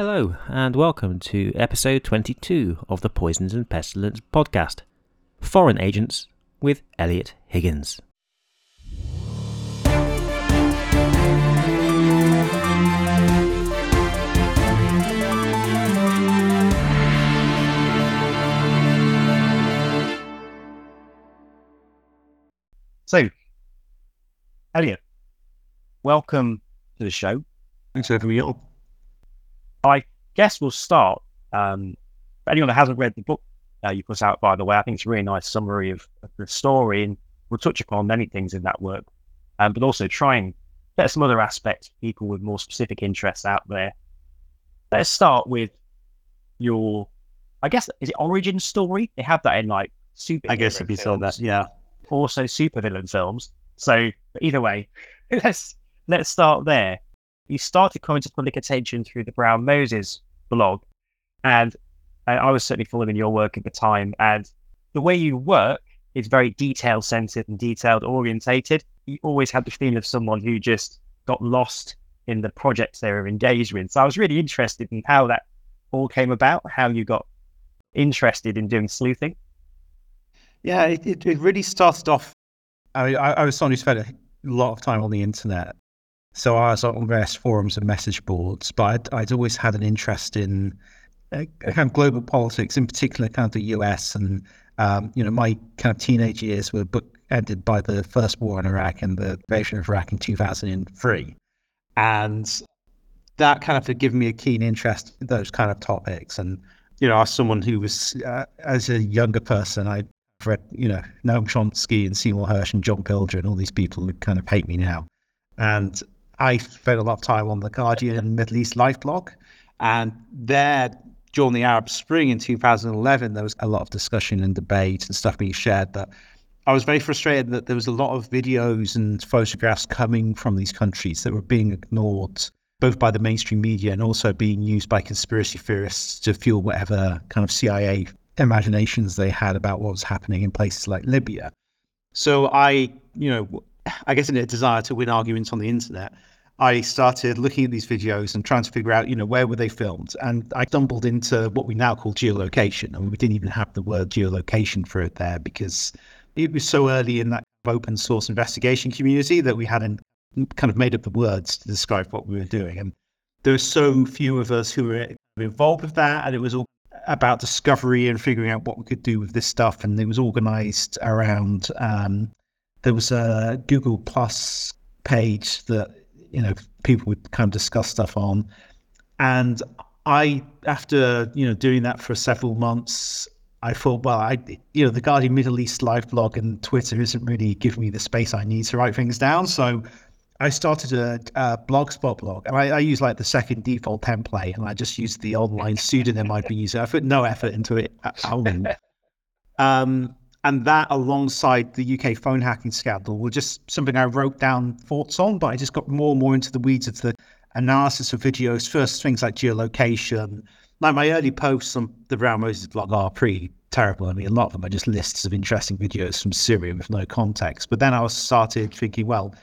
Hello, and welcome to episode 22 of the Poisons and Pestilence podcast Foreign Agents with Eliot Higgins. So, Eliot, welcome to the show. Thanks for having me on. I guess we'll start. Um, for anyone that hasn't read the book uh, you put out, by the way, I think it's a really nice summary of, of the story, and we'll touch upon many things in that work, um, but also try and get some other aspects, people with more specific interests out there. Let's start with your, I guess, is it origin story? They have that in like super. I guess if you saw that, yeah. also supervillain films. So either way, let's let's start there. You started coming to public attention through the Brown Moses blog, and I, was certainly following your work at the time. And the way you work is very detail centered and detailed orientated. You always had the feeling of someone who just got lost in the projects they were engaged with. So I was really interested in how that all came about, how you got interested in doing sleuthing. Yeah, it, it, really started off. I, I was someone who spent a lot of time on the internet. So I was on various forums and message boards, but I'd, I'd always had an interest in uh, kind of global politics, in particular, kind of the US. And, um, you know, my kind of teenage years were book ended by the first war in Iraq and the invasion of Iraq in 2003. And that kind of had given me a keen interest in those kind of topics. And, you know, as someone who was, uh, as a younger person, I read, you know, Noam Chomsky and Seymour Hersh and John Pilger and all these people who kind of hate me now. And I spent a lot of time on the Guardian Middle East Live blog. And there, during the Arab Spring in 2011, there was a lot of discussion and debate and stuff being shared. But I was very frustrated that there was a lot of videos and photographs coming from these countries that were being ignored, both by the mainstream media and also being used by conspiracy theorists to fuel whatever kind of CIA imaginations they had about what was happening in places like Libya. So I, you know, I guess in a desire to win arguments on the internet, I started looking at these videos and trying to figure out, you know, where were they filmed? And I stumbled into what we now call geolocation. I mean, we didn't even have the word geolocation for it there because it was so early in that open source investigation community that we hadn't kind of made up the words to describe what we were doing. And there were so few of us who were involved with that. And it was all about discovery and figuring out what we could do with this stuff. And it was organized around, um, there was a Google Plus page that you know people would kind of discuss stuff on. And i after you know doing that for several months i thought well i you know the guardian middle east live blog and twitter isn't really giving me the space i need to write things down. So i started a, a blogspot blog. And I, I use like the second default template and i just used the online pseudonym i'd been using. I put no effort into it at all. Um and that alongside the UK phone hacking scandal were just something I wrote down thoughts on, but I just got more and more into the weeds of the analysis of videos. First, things like geolocation. Like my early posts on the Brown Moses blog are pretty terrible. I mean, a lot of them are just lists of interesting videos from Syria with no context. But then I started thinking, well,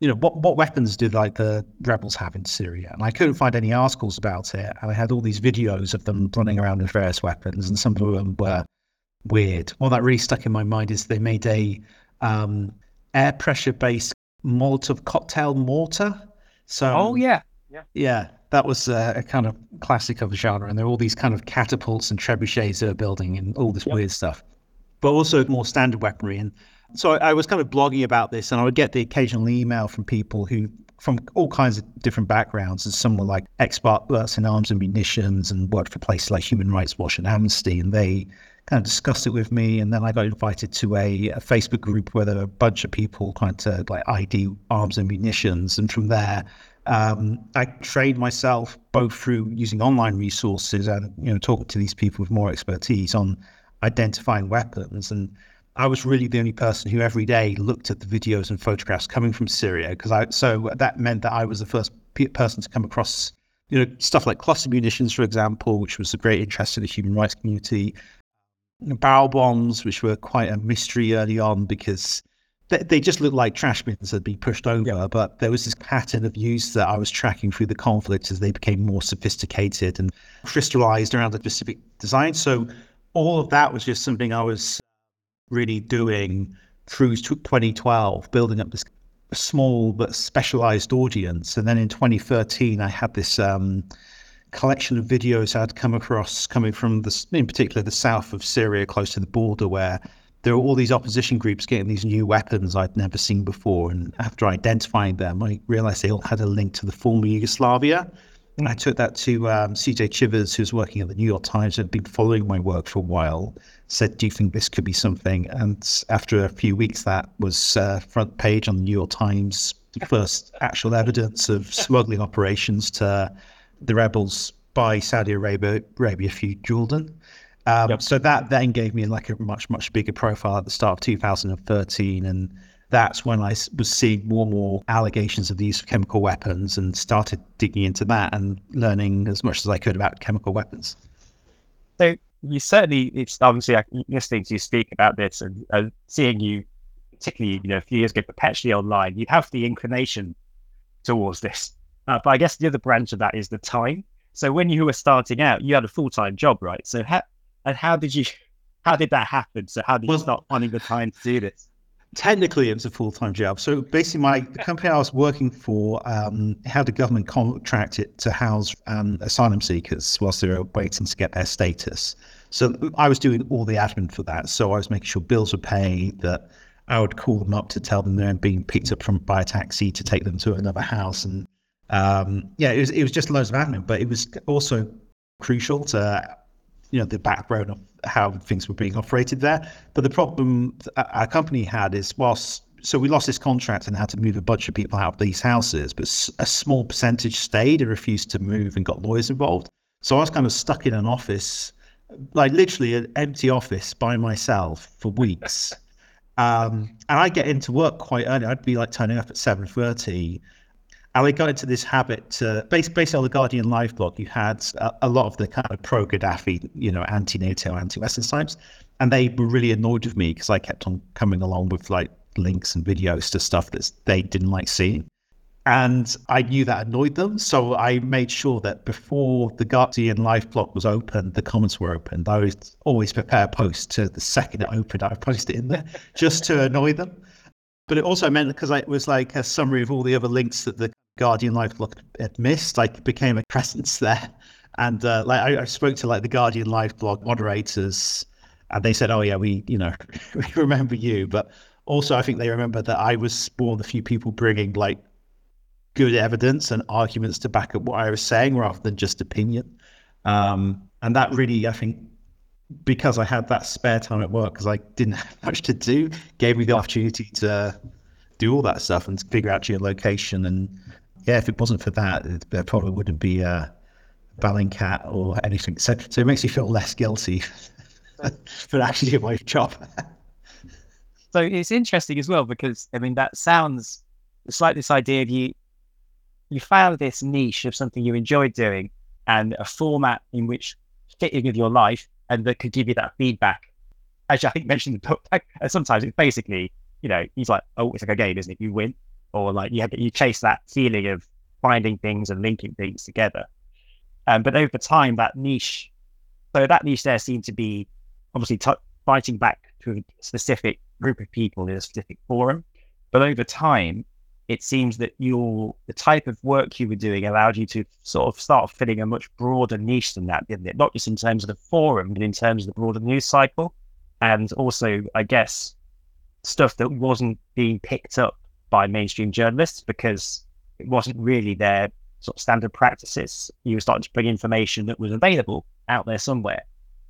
you know, what, what weapons did like the rebels have in Syria? And I couldn't find any articles about it. And I had all these videos of them running around with various weapons, and some of them were weird. What that really stuck in my mind is they made a um, air pressure based Molotov cocktail mortar. So, oh yeah, yeah, yeah, that was a, a, kind of classic of the genre. And there were all these kind of catapults and trebuchets they were building and all this yep. weird stuff, but also more standard weaponry. And so I, I was kind of blogging about this, and I would get the occasional email from people who from all kinds of different backgrounds. And some were like experts in arms and munitions and worked for places like Human Rights Watch and Amnesty. And they kind of discussed it with me. And then I got invited to a, a Facebook group where there were a bunch of people trying to like ID arms and munitions. And from there, um, I trained myself both through using online resources and you know talking to these people with more expertise on identifying weapons. And I was really the only person who every day looked at the videos and photographs coming from Syria because I so that meant that I was the first person to come across you know stuff like cluster munitions, for example, which was a great interest in the human rights community barrel bombs, which were quite a mystery early on because they, they just looked like trash bins that had been pushed over. Yeah. But there was this pattern of use that I was tracking through the conflicts as they became more sophisticated and crystallized around a specific design. So all of that was just something I was really doing through 2012, building up this small but specialized audience. And then in 2013, I had this um, collection of videos I'd come across coming from the, in particular, the south of Syria, close to the border, where there were all these opposition groups getting these new weapons I'd never seen before. And after identifying them, I realized they all had a link to the former Yugoslavia. And I took that to um, CJ Chivers, who's working at the New York Times, and had been following my work for a while. Said, "Do you think this could be something?" And after a few weeks, that was uh, front page on the New York Times. First actual evidence of smuggling operations to the rebels by Saudi Arabia, Arabia through Jordan. Um, yep. So that then gave me like a much much bigger profile at the start of 2013, and that's when I was seeing more and more allegations of these chemical weapons, and started digging into that and learning as much as I could about chemical weapons. So you certainly, it's obviously listening to you speak about this and uh, seeing you, particularly you know a few years ago, perpetually online. You have the inclination towards this, uh, but I guess the other branch of that is the time. So when you were starting out, you had a full time job, right? So how and how did you how did that happen? So how did well, you start finding the time to do this? Technically, it was a full time job. So basically, my the company I was working for um, had a government contract it to house um, asylum seekers whilst they were waiting to get their status. So I was doing all the admin for that. So I was making sure bills were paid. That I would call them up to tell them they're being picked up from by a taxi to take them to another house. And um, yeah, it was it was just loads of admin, but it was also crucial to you know the background of how things were being operated there. But the problem our company had is whilst so we lost this contract and had to move a bunch of people out of these houses, but a small percentage stayed and refused to move and got lawyers involved. So I was kind of stuck in an office, like literally an empty office by myself for weeks. Um, and I get into work quite early. I'd be like turning up at seven thirty, and I got into this habit based, based on the Guardian Live blog, you had a, a lot of the kind of pro Gaddafi, you know, anti NATO, anti Western types. And they were really annoyed with me because I kept on coming along with like links and videos to stuff that they didn't like seeing. And I knew that annoyed them. So I made sure that before the Guardian Live blog was open, the comments were opened. I would always prepare posts to the second it opened, I post it in there just to annoy them. But it also meant because it was like a summary of all the other links that the Guardian Live blog at missed. Like became a presence there, and uh, like I, I, spoke to like the Guardian Live blog moderators, and they said, "Oh yeah, we you know we remember you," but also I think they remember that I was one of the few people bringing like good evidence and arguments to back up what I was saying rather than just opinion. Um, and that really, I think, because I had that spare time at work because I didn't have much to do, gave me the opportunity to do all that stuff and figure out geolocation and yeah, if it wasn't for that, there probably wouldn't be uh, a Bellingcat or anything. So, so it makes you feel less guilty for actually doing my job. so it's interesting as well because I mean that sounds it's like this idea of you you found this niche of something you enjoyed doing and a format in which fitting with your life and that could give you that feedback. As I think mentioned sometimes it's basically, you know, he's like, oh, it's like a game, isn't it? You win or like you have, you chase that feeling of finding things and linking things together. Um, but over time, that niche, so that niche there seemed to be obviously t- fighting back to a specific group of people in a specific forum. But over time, it seems that your the type of work you were doing allowed you to sort of start filling a much broader niche than that, didn't it? Not just in terms of the forum, but in terms of the broader news cycle, and also, I guess, stuff that wasn't being picked up by mainstream journalists because it wasn't really their sort of standard practices. You were starting to bring information that was available out there somewhere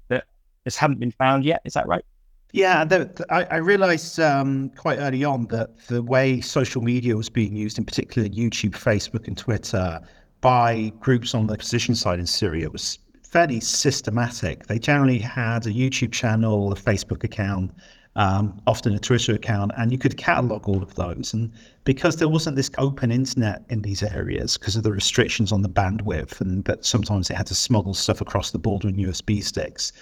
that just hadn't been found yet. Is that right? Yeah, the, the, I, I, realized um, quite early on that the way social media was being used, in particular YouTube, Facebook, and Twitter, by groups on the opposition side in Syria was fairly systematic. They generally had a YouTube channel, a Facebook account, um, often a Twitter account, and you could catalog all of those. And because there wasn't this open internet in these areas, because of the restrictions on the bandwidth, and that sometimes they had to smuggle stuff across the border in USB sticks,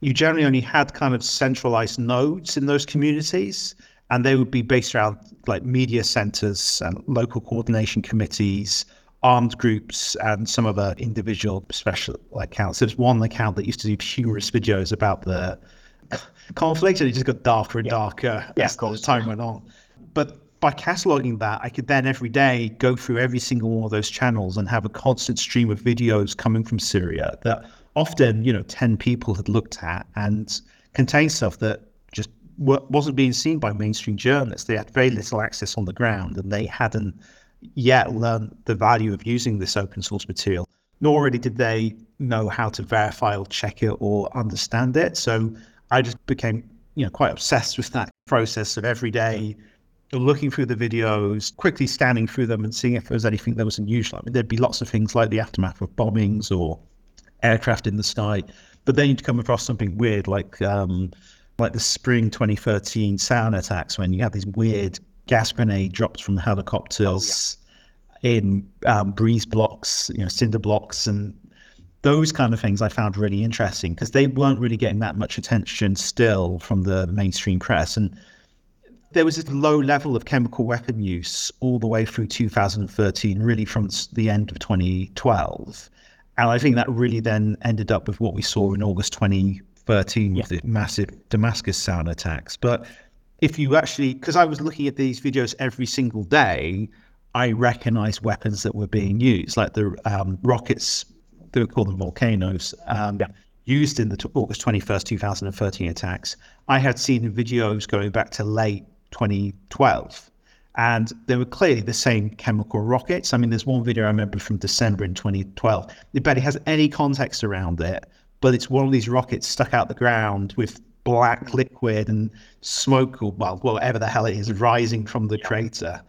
you generally only had kind of centralized nodes in those communities. and they would be based around like media centers and local coordination committees, armed groups, and some other individual special accounts. There's one account that used to do humorous videos about the conflict, and it just got darker and darker Yeah, as course. time went on. But by cataloging that, I could then every day go through every single one of those channels and have a constant stream of videos coming from Syria that often, you know, 10 people had looked at and contained stuff that just wa- wasn't being seen by mainstream journalists. They had very little access on the ground and they hadn't yet learned the value of using this open source material, nor really did they know how to verify or check it or understand it. So I just became, you know, quite obsessed with that process of every day looking through the videos, quickly scanning through them and seeing if there was anything that was unusual. I mean, there'd be lots of things like the aftermath of bombings or aircraft in the sky, but then you'd come across something weird like um, like the spring 2013 sarin attacks when you had these weird gas grenade drops from helicopters in um, breeze blocks, you know, cinder blocks, and those kind of things I found really interesting because they weren't really getting that much attention still from the mainstream press. And there was this low level of chemical weapon use all the way through 2013, really from the end of 2012. And I think that really then ended up with what we saw in August 2013 with the massive Damascus sarin attacks. But if you actually, because I was looking at these videos every single day, I recognized weapons that were being used, like the um, rockets, they were called them volcanoes, um, used in the t- August 21st, 2013 attacks. I had seen videos going back to late 2012. And they were clearly the same chemical rockets. I mean, there's one video I remember from December in 2012. It barely has any context around it, but it's one of these rockets stuck out the ground with black liquid and smoke, or well, whatever the hell it is, rising from the crater.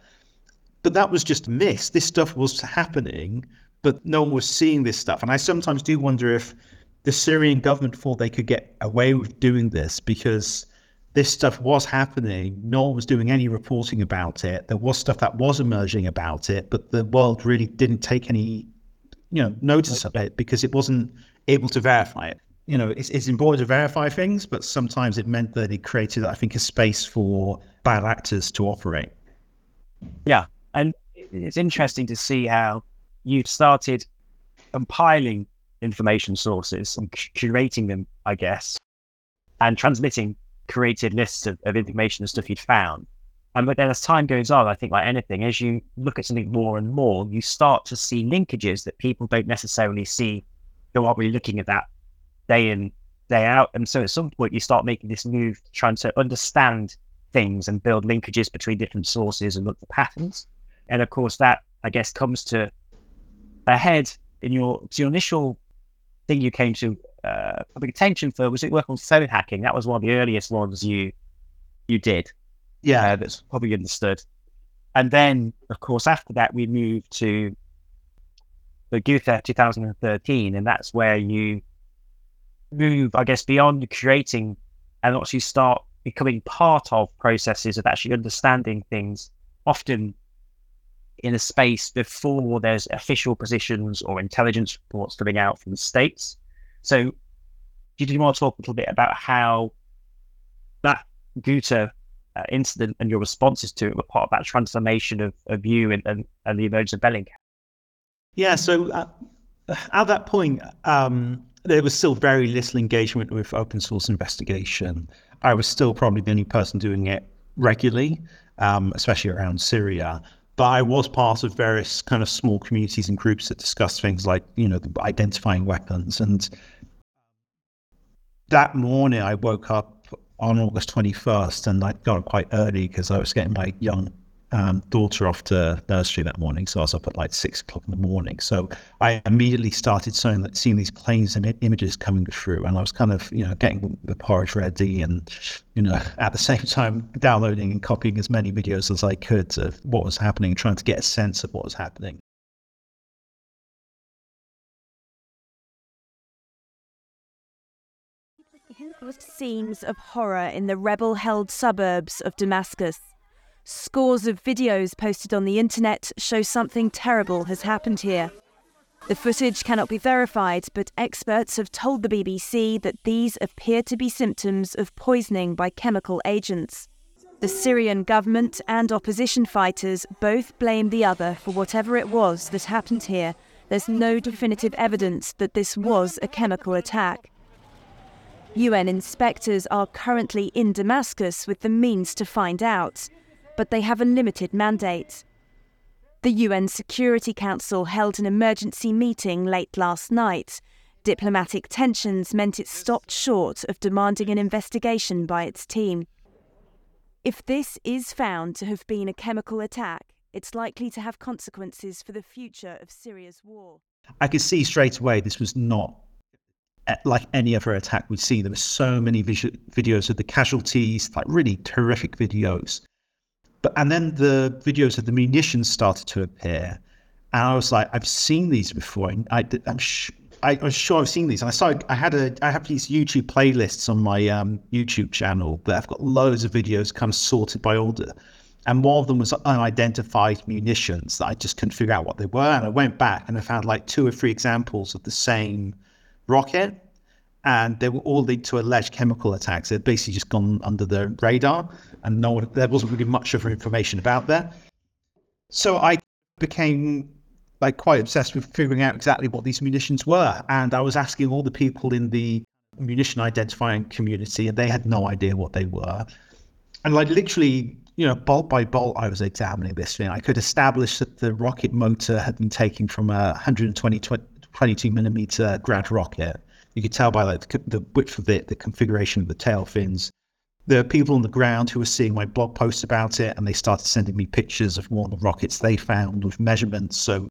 But that was just missed. This stuff was happening, but no one was seeing this stuff. And I sometimes do wonder if the Syrian government thought they could get away with doing this because this stuff was happening. No one was doing any reporting about it. There was stuff that was emerging about it, but the world really didn't take any, you know, notice of it because it wasn't able to verify it. You know, it's, it's important to verify things, but sometimes it meant that it created, I think, a space for bad actors to operate. Yeah, and it's interesting to see how you started compiling information sources and curating them, I guess, and transmitting curated lists of, of information and stuff you'd found. And but then as time goes on, I think like anything, as you look at something more and more, you start to see linkages that people don't necessarily see who aren't really looking at that day in, day out. And so at some point you start making this move trying to understand things and build linkages between different sources and look for patterns. And of course, that I guess comes to a head in your your initial thing you came to uh, public attention for was it work on phone hacking? That was one of the earliest ones you you did. Yeah, Uh, that's probably understood. And then, of course, after that, we moved to the Ghouta 2013, and that's where you move, I guess, beyond creating and actually start becoming part of processes of actually understanding things, often in a space before there's official positions or intelligence reports coming out from the states. So, do you want to talk a little bit about how that Ghouta uh, incident and your responses to it were part of that transformation of, of you and, and, and the emergence of Bellingcat? Yeah, so uh, at that point, um, there was still very little engagement with open source investigation. I was still probably the only person doing it regularly, um, especially around Syria. But I was part of various kind of small communities and groups that discussed things like, you know, identifying weapons. And that morning, I woke up on August 21st and I got up quite early because I was getting my young um, daughter off to nursery that morning. So I was up at like six o'clock in the morning. So I immediately started seeing, seeing these planes and images coming through. And I was kind of, you know, getting the porridge ready and, you know, at the same time downloading and copying as many videos as I could of what was happening, trying to get a sense of what was happening. Scenes of horror in the rebel held suburbs of Damascus. Scores of videos posted on the internet show something terrible has happened here. The footage cannot be verified, but experts have told the BBC that these appear to be symptoms of poisoning by chemical agents. The Syrian government and opposition fighters both blame the other for whatever it was that happened here. There's no definitive evidence that this was a chemical attack. UN inspectors are currently in Damascus with the means to find out, but they have a limited mandate. The UN Security Council held an emergency meeting late last night. Diplomatic tensions meant it stopped short of demanding an investigation by its team. If this is found to have been a chemical attack, it's likely to have consequences for the future of Syria's war. I could see straight away this was not eh, like any other attack we'd seen. There were so many visu- videos of the casualties, like really terrific videos. But and then the videos of the munitions started to appear, and I was like, I've seen these before. I, am sh- I was sure I've seen these. And I saw I had a I have these YouTube playlists on my um, YouTube channel that I've got loads of videos kind of sorted by order. And one of them was unidentified munitions that I just couldn't figure out what they were. And I went back and I found like two or three examples of the same rocket. And they were all linked to alleged chemical attacks. They'd basically just gone under the radar and no one, there wasn't really much of information about that. So I became like quite obsessed with figuring out exactly what these munitions were. And I was asking all the people in the munition identifying community, and they had no idea what they were. And like literally, you know, bolt by bolt, I was examining this thing. I could establish that the rocket motor had been taken from a 120 22 millimeter grad rocket. You could tell by like the width of it, the configuration of the tail fins. There are people on the ground who were seeing my blog posts about it, and they started sending me pictures of one of the rockets they found with measurements. So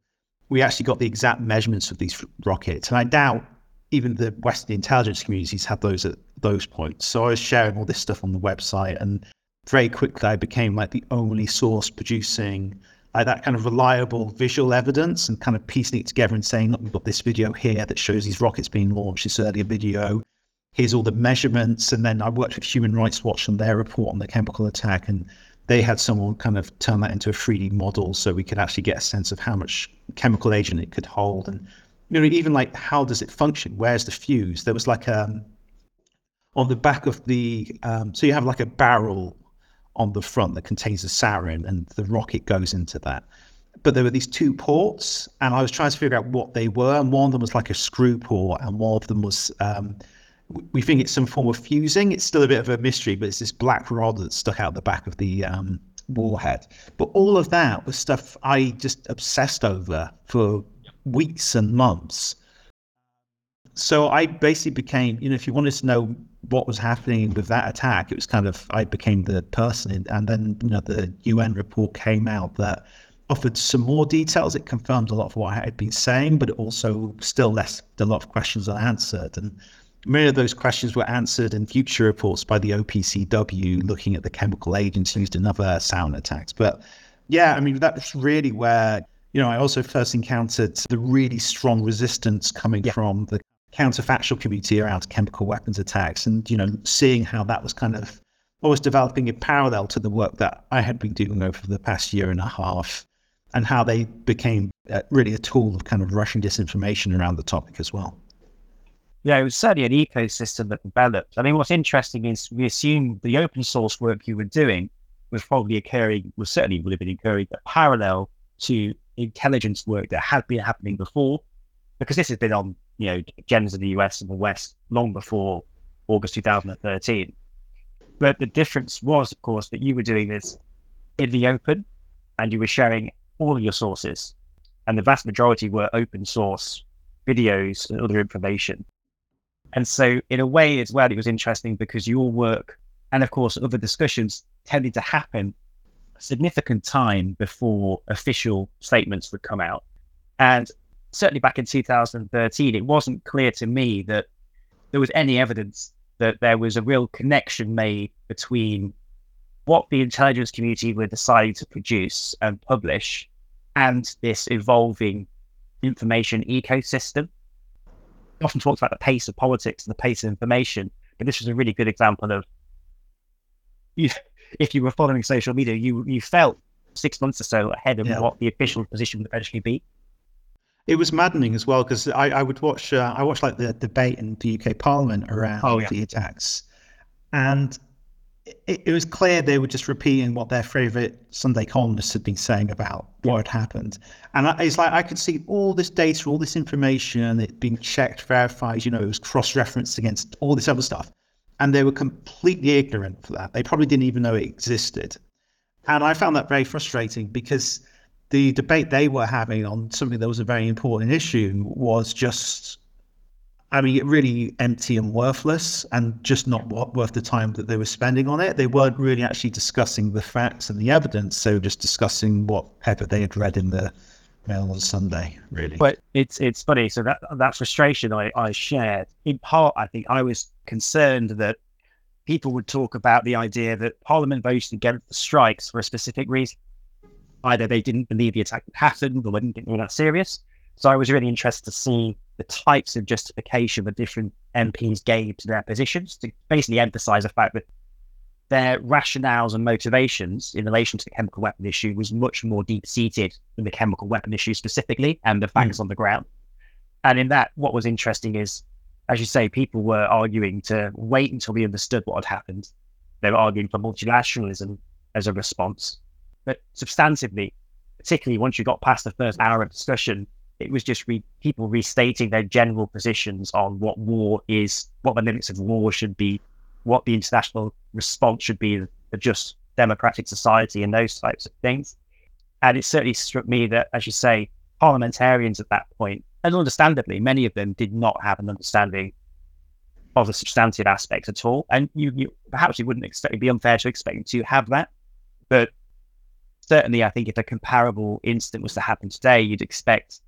we actually got the exact measurements of these rockets. And I doubt even the Western intelligence communities had those at those points. So I was sharing all this stuff on the website, and very quickly I became like the only source producing like that kind of reliable visual evidence and kind of piecing it together and saying, look, we've got this video here that shows these rockets being launched, this earlier video. Here's all the measurements. And then I worked with Human Rights Watch on their report on the chemical attack. And they had someone kind of turn that into a 3D model so we could actually get a sense of how much chemical agent it could hold. And you know, even like how does it function? Where's the fuse? There was like um, on the back of the um, so you have like a barrel on the front that contains the sarin, and the rocket goes into that. But there were these two ports, and I was trying to figure out what they were. And one of them was like a screw port, and one of them was um, we think it's some form of fusing. It's still a bit of a mystery, but it's this black rod that stuck out the back of the um, warhead. But all of that was stuff I just obsessed over for weeks and months. So I basically became, you know, if you wanted to know what was happening with that attack, it was kind of I became the person. And then, you know, the UN report came out that offered some more details. It confirmed a lot of what I had been saying, but it also still left a lot of questions unanswered. And Many of those questions were answered in future reports by the OPCW looking at the chemical agents used in other sarin attacks. But yeah, I mean, that's really where, you know, I also first encountered the really strong resistance coming yeah. from the counterfactual community around chemical weapons attacks and, you know, seeing how that was kind of always developing in parallel to the work that I had been doing over the past year and a half and how they became uh, really a tool of kind of Russian disinformation around the topic as well it was certainly an ecosystem that developed. I mean, what's interesting is we assume the open source work you were doing was probably occurring, was certainly would have been occurring parallel to intelligence work that had been happening before, because this has been on, you know, agendas in the US and the West long before August 2013. But the difference was, of course, that you were doing this in the open and you were sharing all of your sources. And the vast majority were open source videos and other information. And so, in a way, as well, it was interesting because your work and, of course, other discussions tended to happen a significant time before official statements would come out. And certainly back in 2013, it wasn't clear to me that there was any evidence that there was a real connection made between what the intelligence community were deciding to produce and publish and this evolving information ecosystem often talks about the pace of politics and the pace of information, but this was a really good example of you, if you were following social media, you you felt six months or so ahead of yeah. what the official position would eventually be. It was maddening as well because I, I would watch uh, I watched like the debate in the UK Parliament around oh, yeah. the attacks, and it, it was clear they were just repeating what their favorite Sunday columnists had been saying about what had happened. And I, it's like I could see all this data, all this information, it being checked, verified, you know, it was cross referenced against all this other stuff. And they were completely ignorant for that. They probably didn't even know it existed. And I found that very frustrating because the debate they were having on something that was a very important issue was just I mean, really empty and worthless, and just not worth the time that they were spending on it. They weren't really actually discussing the facts and the evidence; were just discussing what whatever they had read in the Mail on Sunday. Really, but it's it's funny. So that that frustration I, I shared in part, I think I was concerned that people would talk about the idea that Parliament voted against the strikes for a specific reason. Either they didn't believe the attack had happened, or they didn't think it was that serious. So I was really interested to see the types of justification the different MPs gave to their positions to basically emphasize the fact that their rationales and motivations in relation to the chemical weapon issue was much more deep seated than the chemical weapon issue specifically and the facts mm. on the ground. And in that, what was interesting is, as you say, people were arguing to wait until we understood what had happened. They were arguing for multilateralism as a response. But substantively, particularly once you got past the first hour of discussion, it was just re- people restating their general positions on what war is, what the limits of war should be, what the international response should be, a just democratic society, and those types of things. And it certainly struck me that, as you say, parliamentarians at that point, and understandably, many of them did not have an understanding of the substantive aspects at all. And you, you perhaps you wouldn't expect it'd be unfair to expect them to have that, but certainly, I think if a comparable incident was to happen today, you'd expect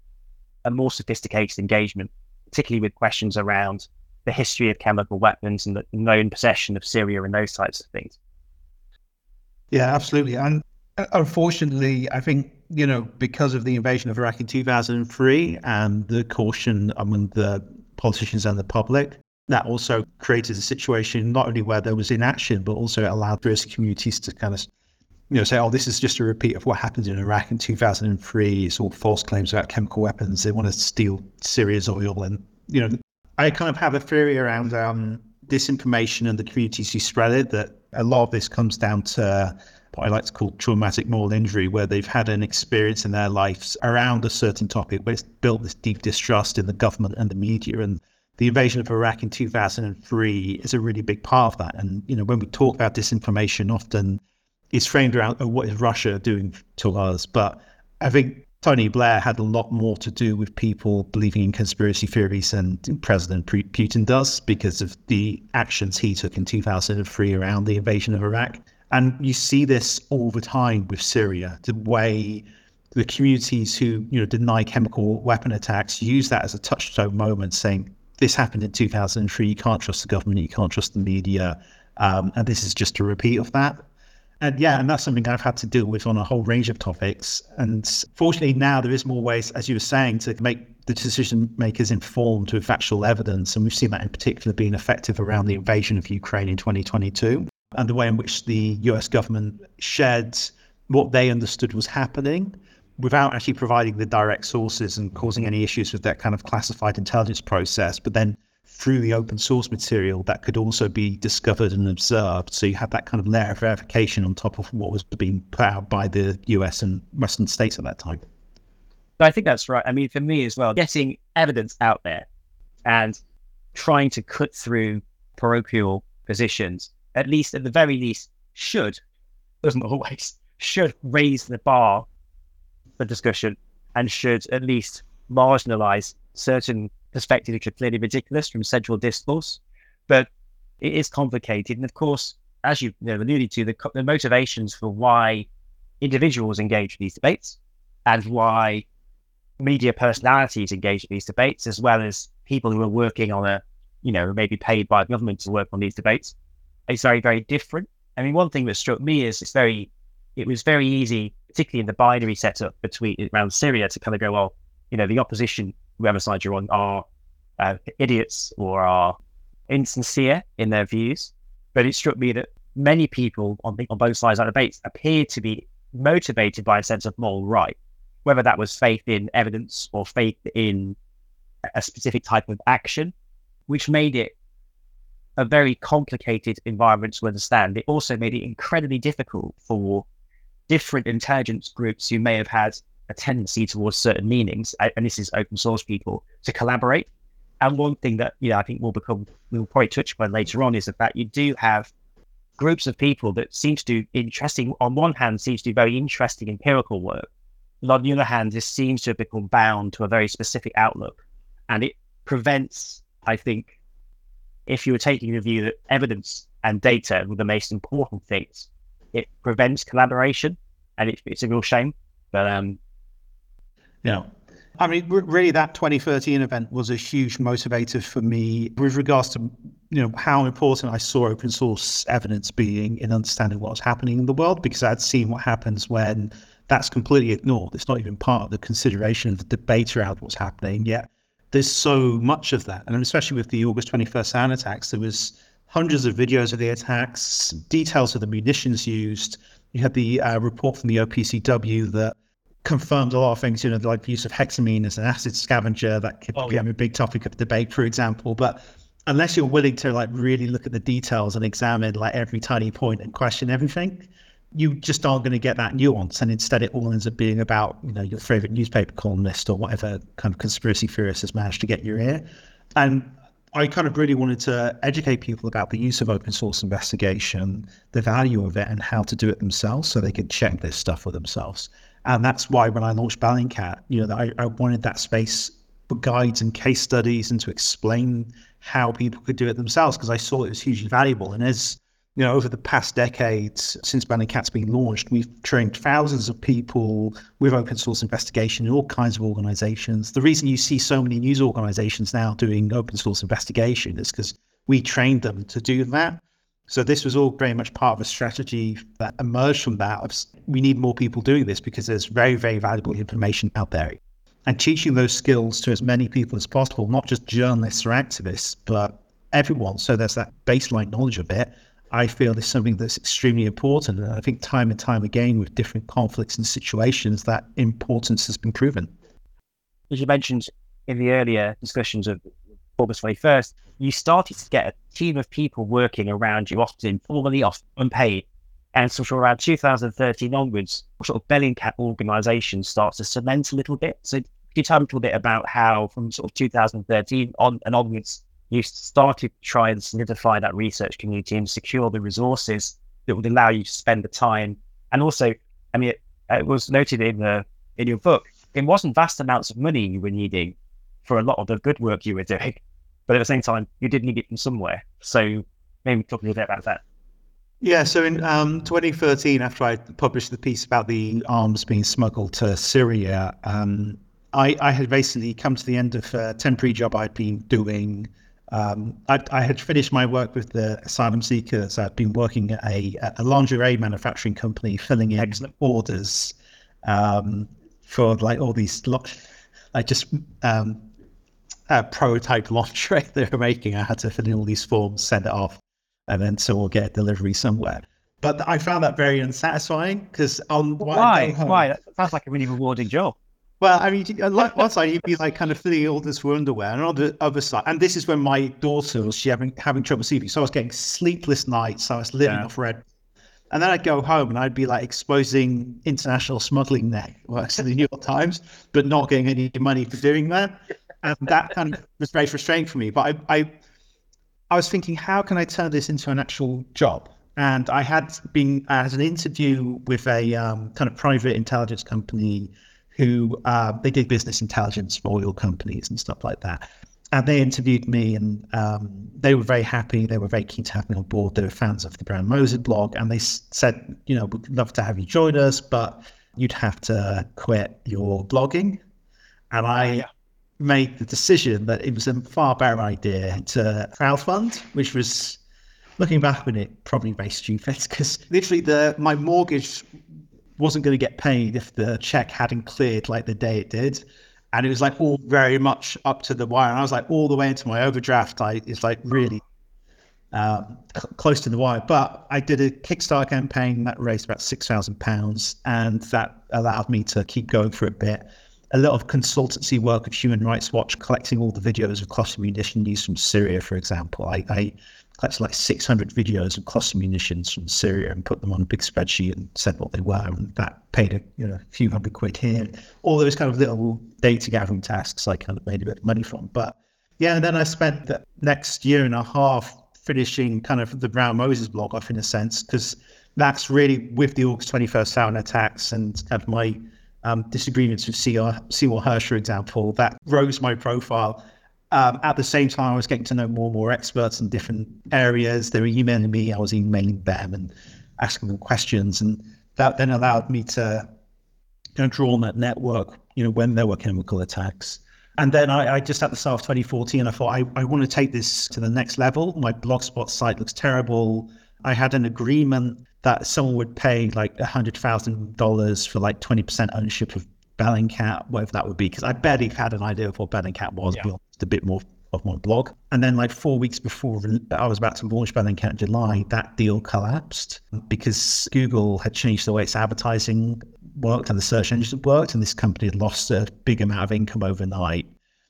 a more sophisticated engagement, particularly with questions around the history of chemical weapons and the known possession of Syria and those types of things. Yeah, absolutely. And uh, unfortunately, I think, you know, because of the invasion of Iraq in 2003 and the caution among the politicians and the public, that also created a situation not only where there was inaction, but also allowed various communities to kind of you know, say, oh, this is just a repeat of what happened in Iraq in 2003. It's all false claims about chemical weapons. They want to steal Syria's oil. And, you know, I kind of have a theory around um, disinformation and the communities who spread it that a lot of this comes down to what I like to call traumatic moral injury, where they've had an experience in their lives around a certain topic, where it's built this deep distrust in the government and the media. And the invasion of Iraq in 2003 is a really big part of that. And, you know, when we talk about disinformation, often is framed around oh, what is Russia doing to us. But I think Tony Blair had a lot more to do with people believing in conspiracy theories than President Putin does because of the actions he took in 2003 around the invasion of Iraq. And you see this all the time with Syria, the way the communities who you know deny chemical weapon attacks use that as a touchstone moment, saying this happened in 2003. You can't trust the government, you can't trust the media, um, and this is just a repeat of that. And yeah, and that's something I've had to deal with on a whole range of topics. And fortunately, now there is more ways, as you were saying, to make the decision makers informed with factual evidence. And we've seen that in particular being effective around the invasion of Ukraine in 2022 and the way in which the US government shared what they understood was happening without actually providing the direct sources and causing any issues with that kind of classified intelligence process, but then through the open source material that could also be discovered and observed. So you have that kind of layer of verification on top of what was being put out by the US and Western states at that time. I think that's right. I mean, for me as well, getting evidence out there and trying to cut through parochial positions, at least at the very least, should, doesn't always, should raise the bar for discussion and should at least marginalize certain perspective which are clearly ridiculous from central discourse, but it is complicated. And of course, as you, you know, alluded to, the, the motivations for why individuals engage in these debates and why media personalities engage in these debates, as well as people who are working on a, you know, maybe paid by government to work on these debates, is very, very different. I mean, one thing that struck me is it's very, it was very easy, particularly in the binary setup between around Syria, to kind of go, well, you know, the opposition whoever side you're on, are uh, idiots or are insincere in their views. But it struck me that many people on, the, on both sides of the debate appeared to be motivated by a sense of moral right, whether that was faith in evidence or faith in a specific type of action, which made it a very complicated environment to understand. It also made it incredibly difficult for different intelligence groups who may have had a tendency towards certain meanings, and this is open source people, to collaborate. And one thing that you know I think will become we'll probably touch upon later on is the fact you do have groups of people that seem to do interesting on one hand seems to do very interesting empirical work, on the other hand, this seems to have become bound to a very specific outlook. And it prevents, I think, if you were taking the view that evidence and data were the most important things, it prevents collaboration, and it, it's a real shame. But um, yeah, I mean, really, that 2013 event was a huge motivator for me with regards to you know how important I saw open source evidence being in understanding what was happening in the world because I'd seen what happens when that's completely ignored. It's not even part of the consideration of the debate around what's happening yet. There's so much of that, and especially with the August 21st sarin attacks, there was hundreds of videos of the attacks, details of the munitions used. You had the uh, report from the OPCW that confirmed a lot of things, you know, like the use of hexamine as an acid scavenger that could oh, become yeah. a big topic of debate, for example. But unless you're willing to like really look at the details and examine like every tiny point and question everything, you just aren't going to get that nuance. And instead, it all ends up being about you know your favorite newspaper columnist or whatever kind of conspiracy theorist has managed to get your ear. And I kind of really wanted to educate people about the use of open source investigation, the value of it, and how to do it themselves so they could check this stuff for themselves. And that's why when I launched Bellingcat, you know, I, I wanted that space for guides and case studies and to explain how people could do it themselves because I saw it was hugely valuable. And as you know, over the past decades since Bellingcat's been launched, we've trained thousands of people with open source investigation in all kinds of organizations. The reason you see so many news organizations now doing open source investigation is because we trained them to do that. So this was all very much part of a strategy that emerged from that. We need more people doing this because there's very, very valuable information out there. And teaching those skills to as many people as possible, not just journalists or activists, but everyone. So there's that baseline knowledge of it. I feel is something that's extremely important. And I think time and time again with different conflicts and situations, that importance has been proven. As you mentioned in the earlier discussions of August 21st, you started to get a team of people working around you, often formally, often unpaid. And so, from around 2013 onwards, sort of Bellingcat organization starts to cement a little bit. So, you tell a little bit about how, from sort of 2013 on and onwards, you started to try and solidify that research community and secure the resources that would allow you to spend the time? And also, I mean, it, it was noted in the in your book, it wasn't vast amounts of money you were needing for a lot of the good work you were doing. But at the same time, you did need it from somewhere. So maybe talk a little bit about that. Yeah, so in um, 2013, after I published the piece about the arms being smuggled to Syria, um, I, I, had basically come to the end of a temporary job I'd been doing. Um, I, I, had finished my work with the asylum seekers. I'd been working at a, a lingerie manufacturing company, filling in Excellent. orders um, for like all these, like just um, uh, prototype lingerie they were making. I had to fill in all these forms, send it off, and then so we'll get a delivery somewhere. But I found that very unsatisfying because on why home, why that sounds like a really rewarding job. Well, I mean, on one side you'd be like kind of filling orders for underwear, and on the other side, and this is when my daughter was she having having trouble sleeping, so I was getting sleepless nights. So I was living yeah. off red and then I'd go home and I'd be like exposing international smuggling networks in the New York Times, but not getting any money for doing that and that kind of was very frustrating for me. But I, I, I was thinking, how can I turn this into an actual job? And I had been at an interview with a um, kind of private intelligence company who uh, they did business intelligence for oil companies and stuff like that. And they interviewed me, and um, they were very happy. They were very keen to have me on board. They were fans of the Brown Moses blog, and they said, you know, we'd love to have you join us, but you'd have to quit your blogging. And I made the decision that it was a far better idea to crowdfund, which was looking back on it probably very stupid because literally the my mortgage wasn't going to get paid if the check hadn't cleared like the day it did. And it was like all very much up to the wire. And I was like all the way into my overdraft. I it's like really um, cl- close to the wire. But I did a Kickstarter campaign that raised about six thousand pounds, and that allowed me to keep going for a bit a lot of consultancy work of Human Rights Watch, collecting all the videos of cluster munition use from Syria, for example. I, I, collected like 600 videos of cluster munitions from Syria and put them on a big spreadsheet and said what they were. And that paid a you know, a few hundred quid here. All those kind of little data gathering tasks I kind of made a bit of money from. But yeah, and then I spent the next year and a half finishing kind of the Brown Moses blog off in a sense, because that's really with the August 21st sarin attacks and kind of my um, disagreements with Seymour, Hersh, for example, that rose my profile. Um, at the same time, I was getting to know more and more experts in different areas. They were emailing me, I was emailing them and asking them questions. And that then allowed me to kind of draw on that network, you know, when there were chemical attacks. And then I, I just at the start of 2014, I thought I, I want to take this to the next level. My blogspot site looks terrible. I had an agreement that someone would pay like a hundred thousand dollars for like 20% ownership of Bellingcat, whatever that would be, because I barely had an idea of what Bellingcat was yeah. a bit more of my blog. And then like four weeks before I was about to launch Bellingcat in July, that deal collapsed because Google had changed the way its advertising worked and the search engine worked, and this company had lost a big amount of income overnight.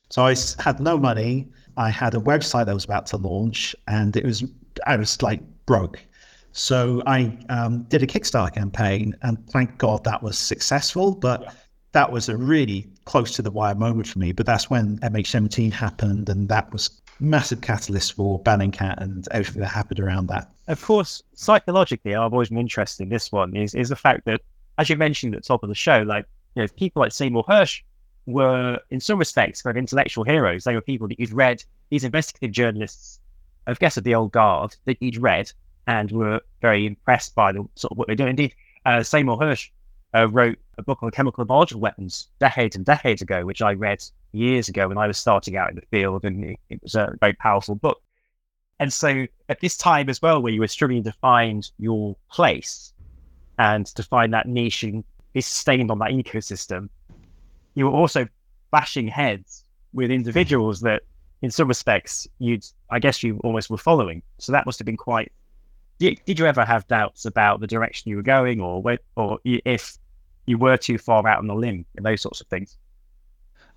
So I had no money. I had a website that was about to launch, and it was I was like broke. So I um, did a Kickstarter campaign, and thank God that was successful. But yeah. that was a really close to the wire moment for me. But that's when MH17 happened, and that was massive catalyst for Bellingcat and everything that happened around that. Of course, psychologically, I've always been interested in this one is is the fact that as you mentioned at the top of the show, like you know, people like Seymour Hersh were in some respects kind of intellectual heroes. They were people that you'd read, these investigative journalists, I guess of the old guard, that you'd read and were very impressed by the sort of what they do. Indeed, uh, Seymour Hersh uh, wrote a book on chemical and biological weapons decades and decades ago, which I read years ago when I was starting out in the field, and it, it was a very powerful book. And so, at this time as well, where you were struggling to find your place, and to find that niche and be sustained on that ecosystem, you were also bashing heads with individuals that, in some respects, you'd, I guess, you almost were following. So that must have been quite. Did, did you ever have doubts about the direction you were going, or where, or if you were too far out on the limb, and those sorts of things?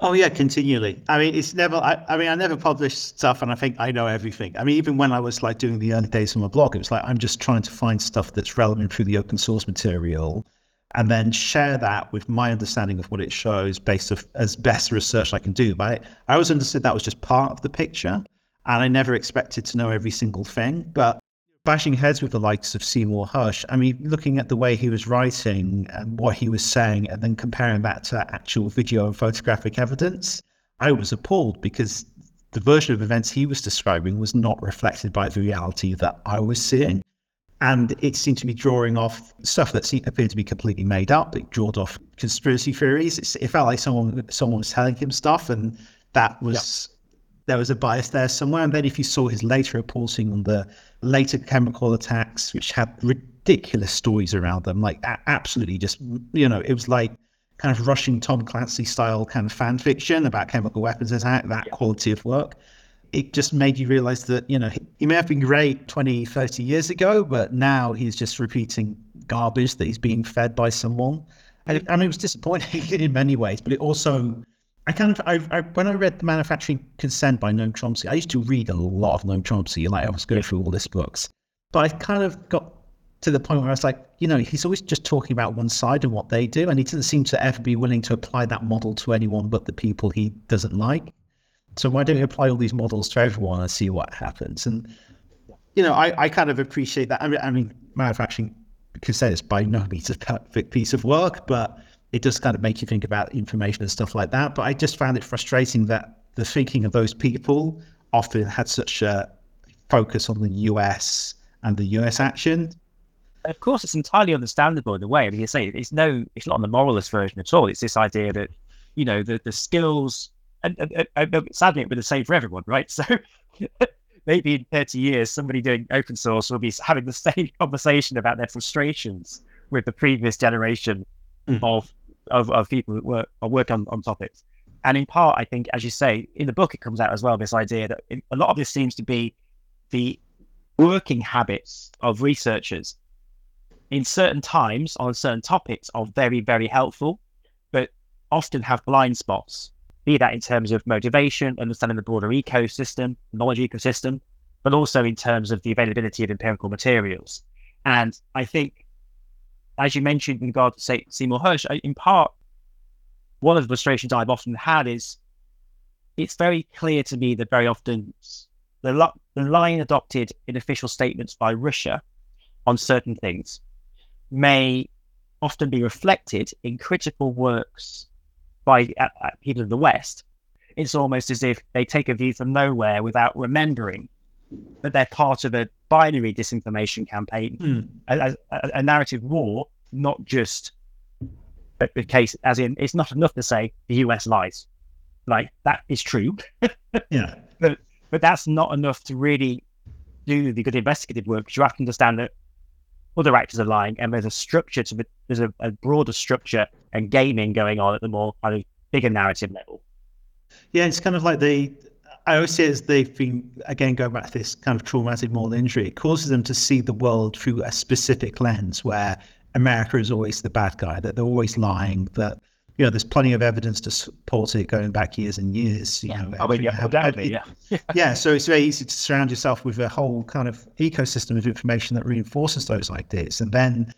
Oh yeah, continually. I mean, it's never. I, I, mean, I never publish stuff, and I think I know everything. I mean, even when I was like doing the early days of my blog, it was like I'm just trying to find stuff that's relevant through the open source material, and then share that with my understanding of what it shows, based of as best research I can do. But I, I always understood that was just part of the picture, and I never expected to know every single thing. But bashing heads with the likes of Seymour Hersh. I mean, looking at the way he was writing and what he was saying, and then comparing that to actual video and photographic evidence, I was appalled because the version of events he was describing was not reflected by the reality that I was seeing. And it seemed to be drawing off stuff that seemed, appeared to be completely made up. It drawed off conspiracy theories. it felt like someone someone was telling him stuff, and that was there was a bias there somewhere. And then if you saw his later reporting on the later chemical attacks, which had ridiculous stories around them, like absolutely just, you know, it was like kind of rushing Tom Clancy style kind of fan fiction about chemical weapons attack, that quality of work. It just made you realize that, you know, he may have been great 20, 30 years ago, but now he's just repeating garbage that he's being fed by someone. And, and it was disappointing in many ways, but it also I kind of, I, I, when I read The Manufacturing Consent by Noam Chomsky, I used to read a lot of Noam Chomsky, like I was going through all these books. But I kind of got to the point where I was like, you know, he's always just talking about one side and what they do, and he doesn't seem to ever be willing to apply that model to anyone but the people he doesn't like. So why don't you apply all these models to everyone and see what happens? And you know, I, I kind of appreciate that. I mean, I mean, manufacturing consent is by no means a perfect piece of work, but it does kind of make you think about information and stuff like that. But I just found it frustrating that the thinking of those people often had such a focus on the US and the US action. Of course, it's entirely understandable in a way. I mean, you say it's no, it's not the moralist version at all. It's this idea that you know the the skills, and, and, and sadly, it will be the same for everyone, right? So maybe in 30 years, somebody doing open source will be having the same conversation about their frustrations with the previous generation mm. of of, of people that work or work on, on topics. And in part, I think, as you say, in the book, it comes out as well this idea that a lot of this seems to be the working habits of researchers in certain times on certain topics are very, very helpful, but often have blind spots, be that in terms of motivation, understanding the broader ecosystem, knowledge ecosystem, but also in terms of the availability of empirical materials. And I think, as you mentioned in regard to say, Seymour Hersh, in part, one of the frustrations I've often had is it's very clear to me that very often the, lo- the line adopted in official statements by Russia on certain things may often be reflected in critical works by uh, uh, people in the West. It's almost as if they take a view from nowhere without remembering that they're part of a binary disinformation campaign, mm. a, a, a, narrative war, not just the case, as in, it's not enough to say the US lies. Like, that is true. yeah. But, but that's not enough to really do the good investigative work because you have to understand that other actors are lying and there's a structure to the, there's a, a broader structure and gaming going on at the more kind of bigger narrative level. Yeah, it's kind of like the I always say as they've been again going back to this kind of traumatic moral injury, it causes them to see the world through a specific lens where America is always the bad guy, that they're always lying, that you know, there's plenty of evidence to support it going back years and years. You yeah. know, I mean, yeah, undoubtedly, yeah. yeah. So it's very easy to surround yourself with a whole kind of ecosystem of information that reinforces those ideas. And then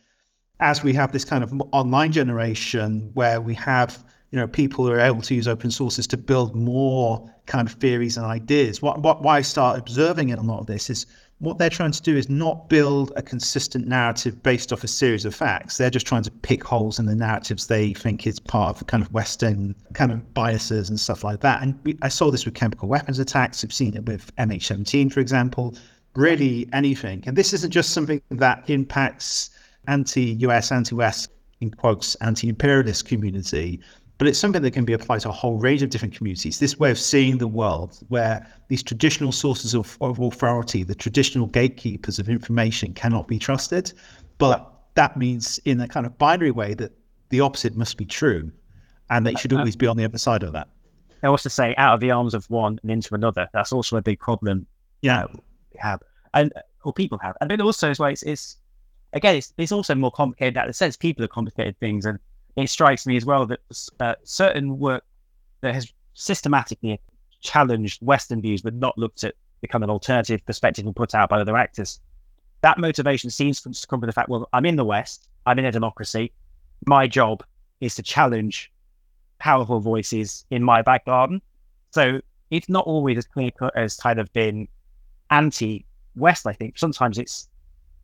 as we have this kind of online generation where we have you know, people who are able to use open sources to build more kind of theories and ideas. What, what, why I start observing in a lot of this is what they're trying to do is not build a consistent narrative based off a series of facts. They're just trying to pick holes in the narratives they think is part of kind of Western kind of biases and stuff like that. And we, I saw this with chemical weapons attacks. I've seen it with MH17, for example. Really, anything. And this isn't just something that impacts anti-US, anti-West, in quotes, anti-imperialist community but it's something that can be applied to a whole range of different communities. This way of seeing the world, where these traditional sources of, of authority, the traditional gatekeepers of information, cannot be trusted. But that means, in a kind of binary way, that the opposite must be true, and that they should uh, uh, always be on the other side of that. I also say, out of the arms of one and into another. That's also a big problem. Yeah, we have, and or people have, and then also as well, it's, it's again, it's, it's also more complicated in the sense. People are complicated things, and it strikes me as well that uh, certain work that has systematically challenged Western views but not looked at become an alternative perspective and put out by other actors. That motivation seems to come from the fact, well, I'm in the West, I'm in a democracy. My job is to challenge powerful voices in my back garden. So it's not always as clear cut as kind of been anti West, I think. Sometimes it's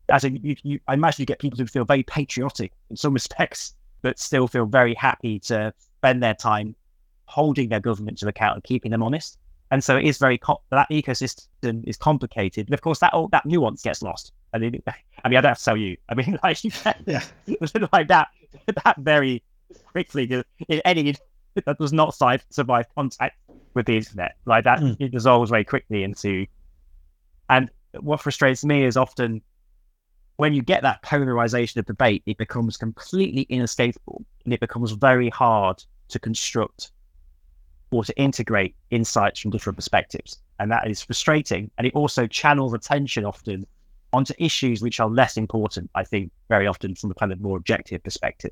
as in you, you, I imagine you get people who feel very patriotic in some respects but still feel very happy to spend their time holding their government to account and keeping them honest. And so it is very that ecosystem is complicated, and of course that all, that nuance gets lost. I mean, I mean, I don't have to tell you. I mean, like, yeah, like that, that very quickly. in Any that does not survive contact with the internet, like that, mm. it dissolves very quickly into. And what frustrates me is often when you get that polarization of debate, it becomes completely inescapable and it becomes very hard to construct or to integrate insights from different perspectives. And that is frustrating. And it also channels attention often onto issues which are less important, I think, very often from a kind of more objective perspective.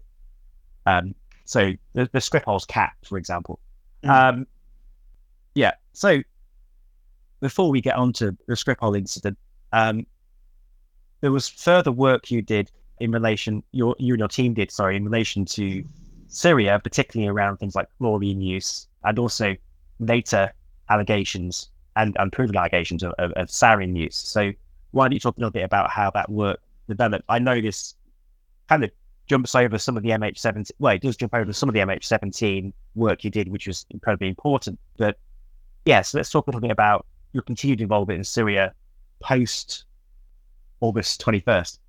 Um, so the, the Skripal's cat, for example. Mm-hmm. Um, yeah. So before we get on to the Skripal incident, um, there was further work you did in relation, your you and your team did, sorry, in relation to Syria, particularly around things like chlorine use and also later allegations and unproven allegations of, of, of sarin use. So why don't you talk a little bit about how that work developed? I know this kind of jumps over some of the MH17. Well, it does jump over some of the MH17 work you did, which was incredibly important. But yes, yeah, so let's talk a little bit about your continued involvement in Syria post August 21st.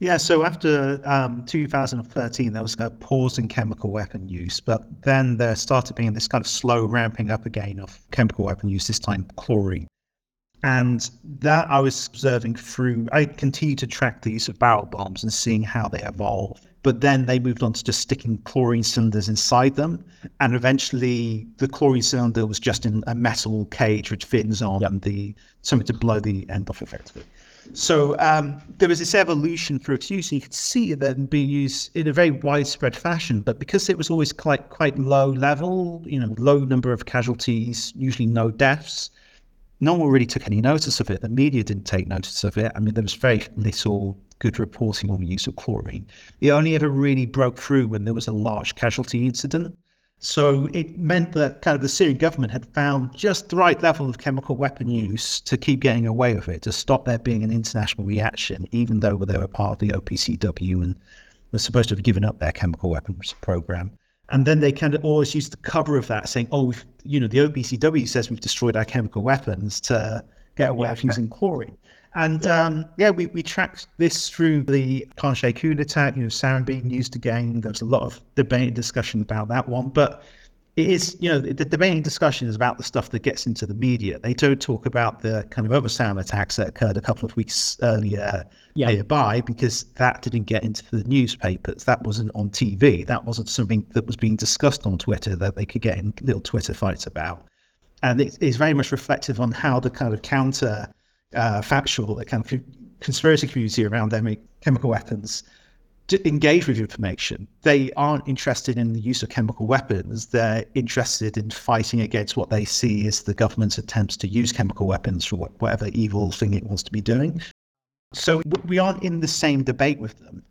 Yeah, so after um, 2013, there was a pause in chemical weapon use, but then there started being this kind of slow ramping up again of chemical weapon use, this time chlorine. And that I was observing through, I continued to track the use of barrel bombs and seeing how they evolve. But then they moved on to just sticking chlorine cylinders inside them. And eventually the chlorine cylinder was just in a metal cage with fins on yep. the something to blow the end off effectively. So um, there was this evolution for its use. You could see it then being used in a very widespread fashion, but because it was always quite quite low level, you know, low number of casualties, usually no deaths, no one really took any notice of it. The media didn't take notice of it. I mean, there was very little good reporting on the use of chlorine. It only ever really broke through when there was a large casualty incident. So it meant that kind of the Syrian government had found just the right level of chemical weapon use to keep getting away with it, to stop there being an international reaction, even though they were part of the OPCW and were supposed to have given up their chemical weapons program. And then they kind of always used the cover of that, saying, "Oh, you know, the OPCW says we've destroyed our chemical weapons to get away with using chlorine." And um, yeah, we, we tracked this through the Khan Shaykhun attack, you know, sarin being used again. There was a lot of debate and discussion about that one. But it is, you know, the, the debating discussion is about the stuff that gets into the media. They don't talk about the kind of other sarin attacks that occurred a couple of weeks earlier yeah. nearby because that didn't get into the newspapers. That wasn't on TV. That wasn't something that was being discussed on Twitter that they could get in little Twitter fights about. And it is very much reflective on how the kind of counter uh, factual, the kind of conspiracy community around them, chemical weapons engage with information. They aren't interested in the use of chemical weapons. They're interested in fighting against what they see as the government's attempts to use chemical weapons for whatever evil thing it wants to be doing. So we aren't in the same debate with them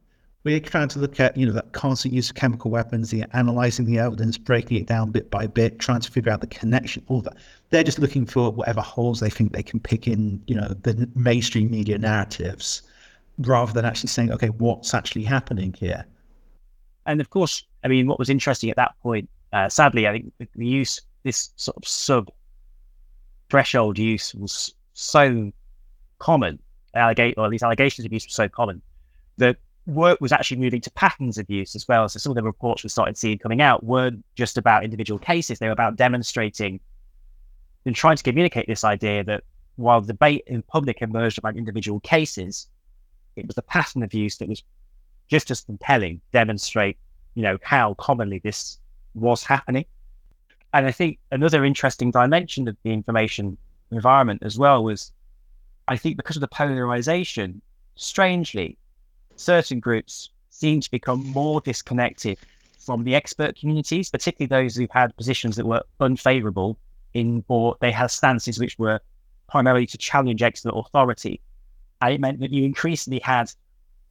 we're trying to look at, you know, that constant use of chemical weapons, the analyzing the evidence, breaking it down bit by bit, trying to figure out the connection, all that. They're just looking for whatever holes they think they can pick in, you know, the mainstream media narratives, rather than actually saying, okay, what's actually happening here. And of course, I mean, what was interesting at that point, uh, sadly, I think the use, this sort of sub threshold use was so common, allegate, or these allegations of use were so common that work was actually moving to patterns of use as well. So some of the reports we started seeing coming out weren't just about individual cases; they were about demonstrating and trying to communicate this idea that while debate in public emerged about individual cases, it was the pattern of use that was just as compelling, demonstrate you know how commonly this was happening. And I think another interesting dimension of the information environment as well was, I think because of the polarization, strangely, certain groups seem to become more disconnected from the expert communities, particularly those who've had positions that were unfavorable in, or they had stances which were primarily to challenge expert authority. And it meant that you increasingly had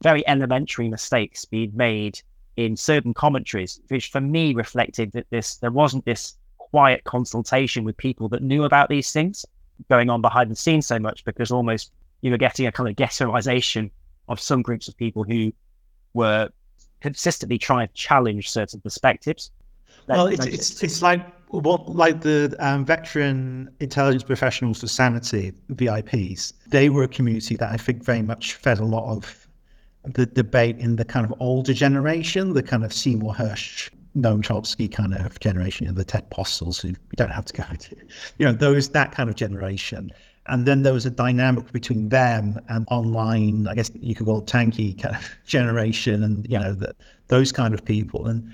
very elementary mistakes being made in certain commentaries, which for me reflected that this there wasn't this quiet consultation with people that knew about these things going on behind the scenes so much because almost you were getting a kind of ghettoization of some groups of people who were consistently trying to challenge certain perspectives. Well, it's, it's, it's like what like the um, veteran intelligence professionals for sanity VIPs. They were a community that I think very much fed a lot of the debate in the kind of older generation, the kind of Seymour Hersh, Noam Chomsky kind of generation, you know, the Ted Postols who you don't have to go to, you know, those that kind of generation. And then there was a dynamic between them and online, I guess you could call it tanky kind of generation and, you know, the, those kind of people. And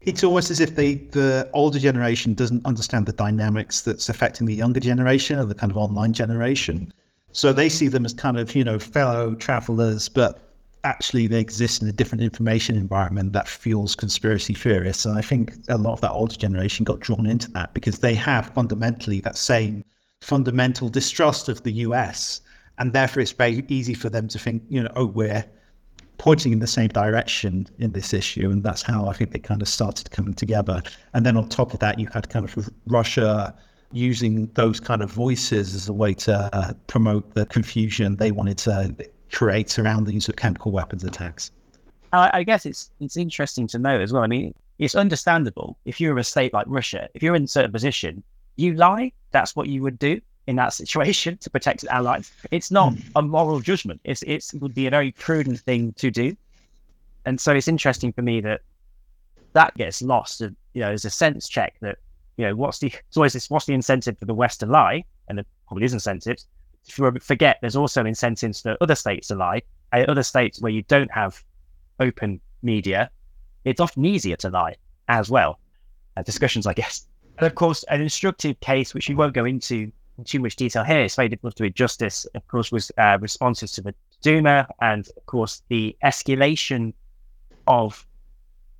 it's almost as if they, the older generation doesn't understand the dynamics that's affecting the younger generation or the kind of online generation. So they see them as kind of, you know, fellow travelers, but actually they exist in a different information environment that fuels conspiracy theorists. And I think a lot of that older generation got drawn into that because they have fundamentally that same fundamental distrust of the US. And therefore, it's very easy for them to think, you know, oh, we're pointing in the same direction in this issue. And that's how I think they kind of started coming together. And then on top of that, you had kind of Russia using those kind of voices as a way to uh, promote the confusion they wanted to create around the use of chemical weapons attacks. I guess it's it's interesting to know as well. I mean, it's understandable if you're a state like Russia, if you're in a certain position, you lie, that's what you would do in that situation to protect an ally. It's not mm. a moral judgment. It's, it's, it would be a very prudent thing to do. And so it's interesting for me that that gets lost. And, you know, there's a sense check that, you know, what's the, it's always this, what's the incentive for the West to lie? And there probably is incentives. If you forget, there's also incentives for other states to lie. And other states where you don't have open media, it's often easier to lie as well. Uh, discussions, I guess, and of course, an instructive case, which we won't go into too much detail here, it's very difficult to do justice, of course, was uh, responses to the Douma and, of course, the escalation of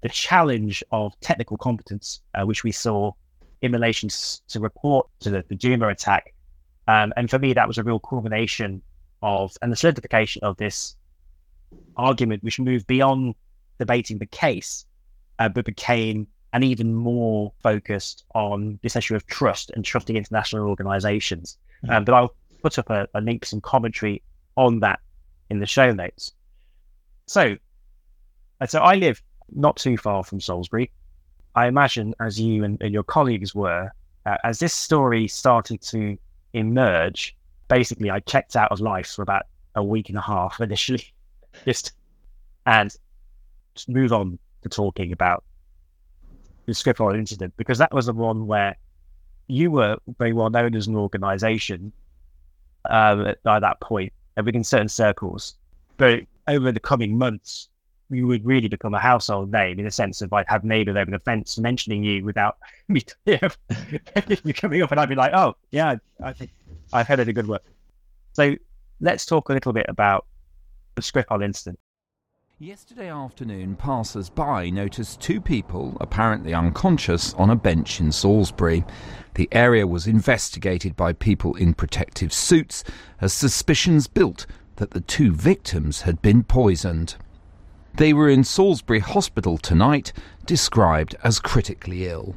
the challenge of technical competence, uh, which we saw in relation to report to the, the Douma attack. Um, and for me, that was a real culmination of and the solidification of this argument, which moved beyond debating the case, uh, but became an even more focused on this issue of trust and trusting international organizations. Mm-hmm. Um, but I'll put up a, a link to some commentary on that in the show notes. So, uh, so I live not too far from Salisbury. I imagine, as you and, and your colleagues were, uh, as this story started to emerge, basically I checked out of life for about a week and a half initially, just and just move on to talking about the Skripal incident because that was the one where you were very well known as an organization um, by that point and within certain circles. But over the coming months, you would really become a household name in the sense of I'd have neighbors over the fence mentioning you without me coming up and I'd be like, oh, yeah, I think I've heard it a good work. So let's talk a little bit about the Skripal incident. Yesterday afternoon, passers by noticed two people, apparently unconscious, on a bench in Salisbury. The area was investigated by people in protective suits as suspicions built that the two victims had been poisoned. They were in Salisbury Hospital tonight, described as critically ill.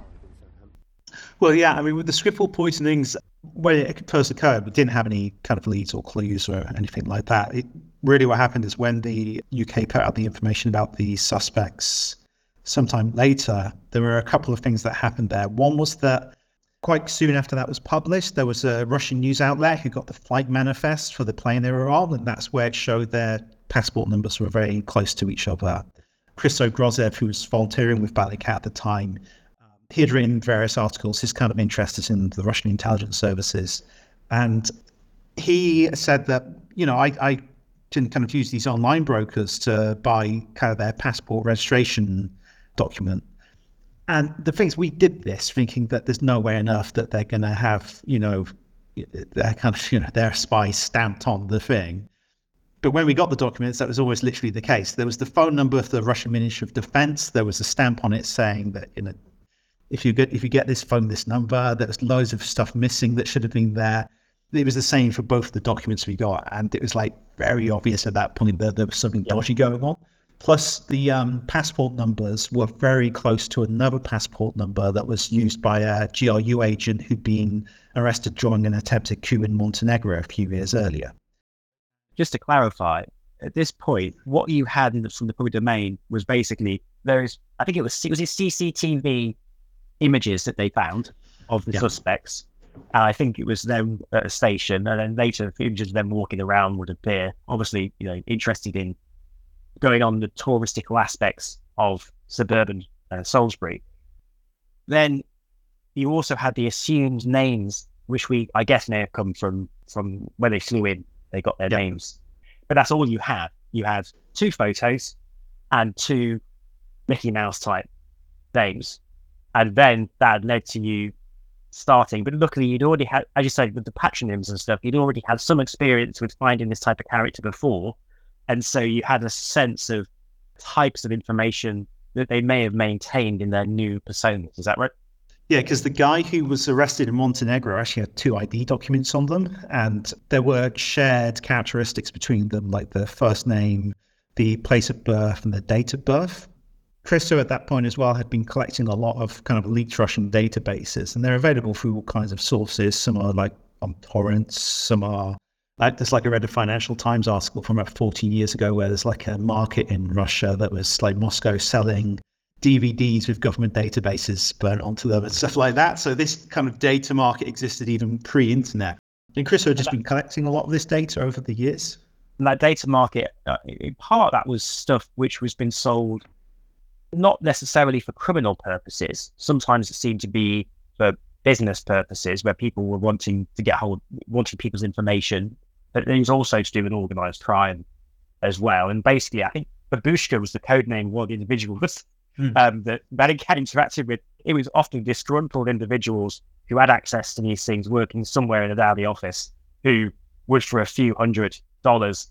Well, yeah, I mean, with the Skripal poisonings, when it first occurred, we didn't have any kind of leads or clues or anything like that. It, really what happened is when the UK put out the information about the suspects sometime later, there were a couple of things that happened there. One was that quite soon after that was published, there was a Russian news outlet who got the flight manifest for the plane they were on, and that's where it showed their passport numbers were very close to each other. Christo Grozev, who was volunteering with Bellingcat at the time, he had written various articles. His kind of interest is in the Russian intelligence services. And he said that, you know, I, I can kind of use these online brokers to buy kind of their passport registration document. And the things we did this thinking that there's no way enough that they're going to have, you know, their kind of, you know, their spy stamped on the thing. But when we got the documents, that was always literally the case. There was the phone number of the Russian Ministry of Defense. There was a stamp on it saying that, you know, if you get if you get this phone this number, there was loads of stuff missing that should have been there it was the same for both the documents we got, and it was like very obvious at that point that there was something dodgy going on. Plus, the um, passport numbers were very close to another passport number that was used by a GRU agent who'd been arrested during an attempted coup in Montenegro a few years earlier. Just to clarify, at this point, what you had from the public domain was basically there's, I think it was, was it CCTV images that they found of the yeah. suspects and I think it was them at a station, and then later images of them walking around would appear. Obviously, you know, interested in going on the touristical aspects of suburban uh, Salisbury. Then you also had the assumed names, which we, I guess, may have come from from when they flew in. They got their yep. names, but that's all you had. You had two photos and two Mickey Mouse type names, and then that led to you starting. But luckily, you'd already had, as you said, with the patronyms and stuff, you'd already had some experience with finding this type of character before. And so you had a sense of types of information that they may have maintained in their new personas. Is that right? Yeah, because the guy who was arrested in Montenegro actually had two ID documents on them, and there were shared characteristics between them, like the first name, the place of birth, and the date of birth. Christo at that point as well had been collecting a lot of kind of leaked Russian databases, and they're available through all kinds of sources. Some are like on torrents, some are like there's like I read a Financial Times article from about 14 years ago where there's like a market in Russia that was like Moscow selling DVDs with government databases burnt onto them and stuff like that. So this kind of data market existed even pre-internet. And Christo had just been collecting a lot of this data over the years. And that data market, uh, in part that was stuff which was been sold not necessarily for criminal purposes. Sometimes it seemed to be for business purposes where people were wanting to get hold, wanting people's information. But it was also to do with organized crime as well. And basically, I think Babushka was the code name of one of the individuals mm. um, that Bellingcat interacted with. It was often disgruntled individuals who had access to these things working somewhere in a Dowdy office who would, for a few hundred dollars,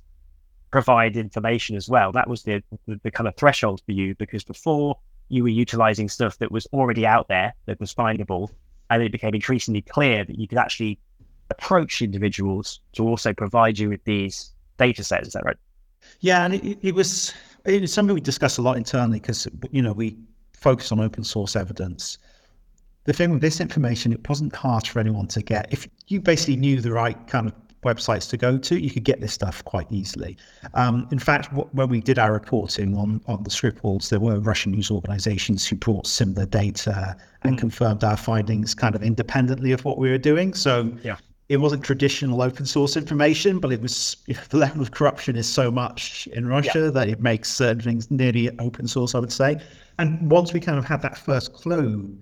provide information as well. That was the, the, the kind of threshold for you because before you were utilizing stuff that was already out there that was findable, and it became increasingly clear that you could actually approach individuals to also provide you with these data sets. Is that right? Yeah, and it, it was it was something we discussed a lot internally because you know we focus on open source evidence. The thing with this information, it wasn't hard for anyone to get. If you basically knew the right kind of websites to go to, you could get this stuff quite easily. Um, in fact, when we did our reporting on, on the Skripals, there were Russian news organizations who brought similar data and mm. confirmed our findings kind of independently of what we were doing. So yeah. it wasn't traditional open source information, but it was the level of corruption is so much in Russia yeah. that it makes certain things nearly open source, I would say. And once we kind of had that first clue,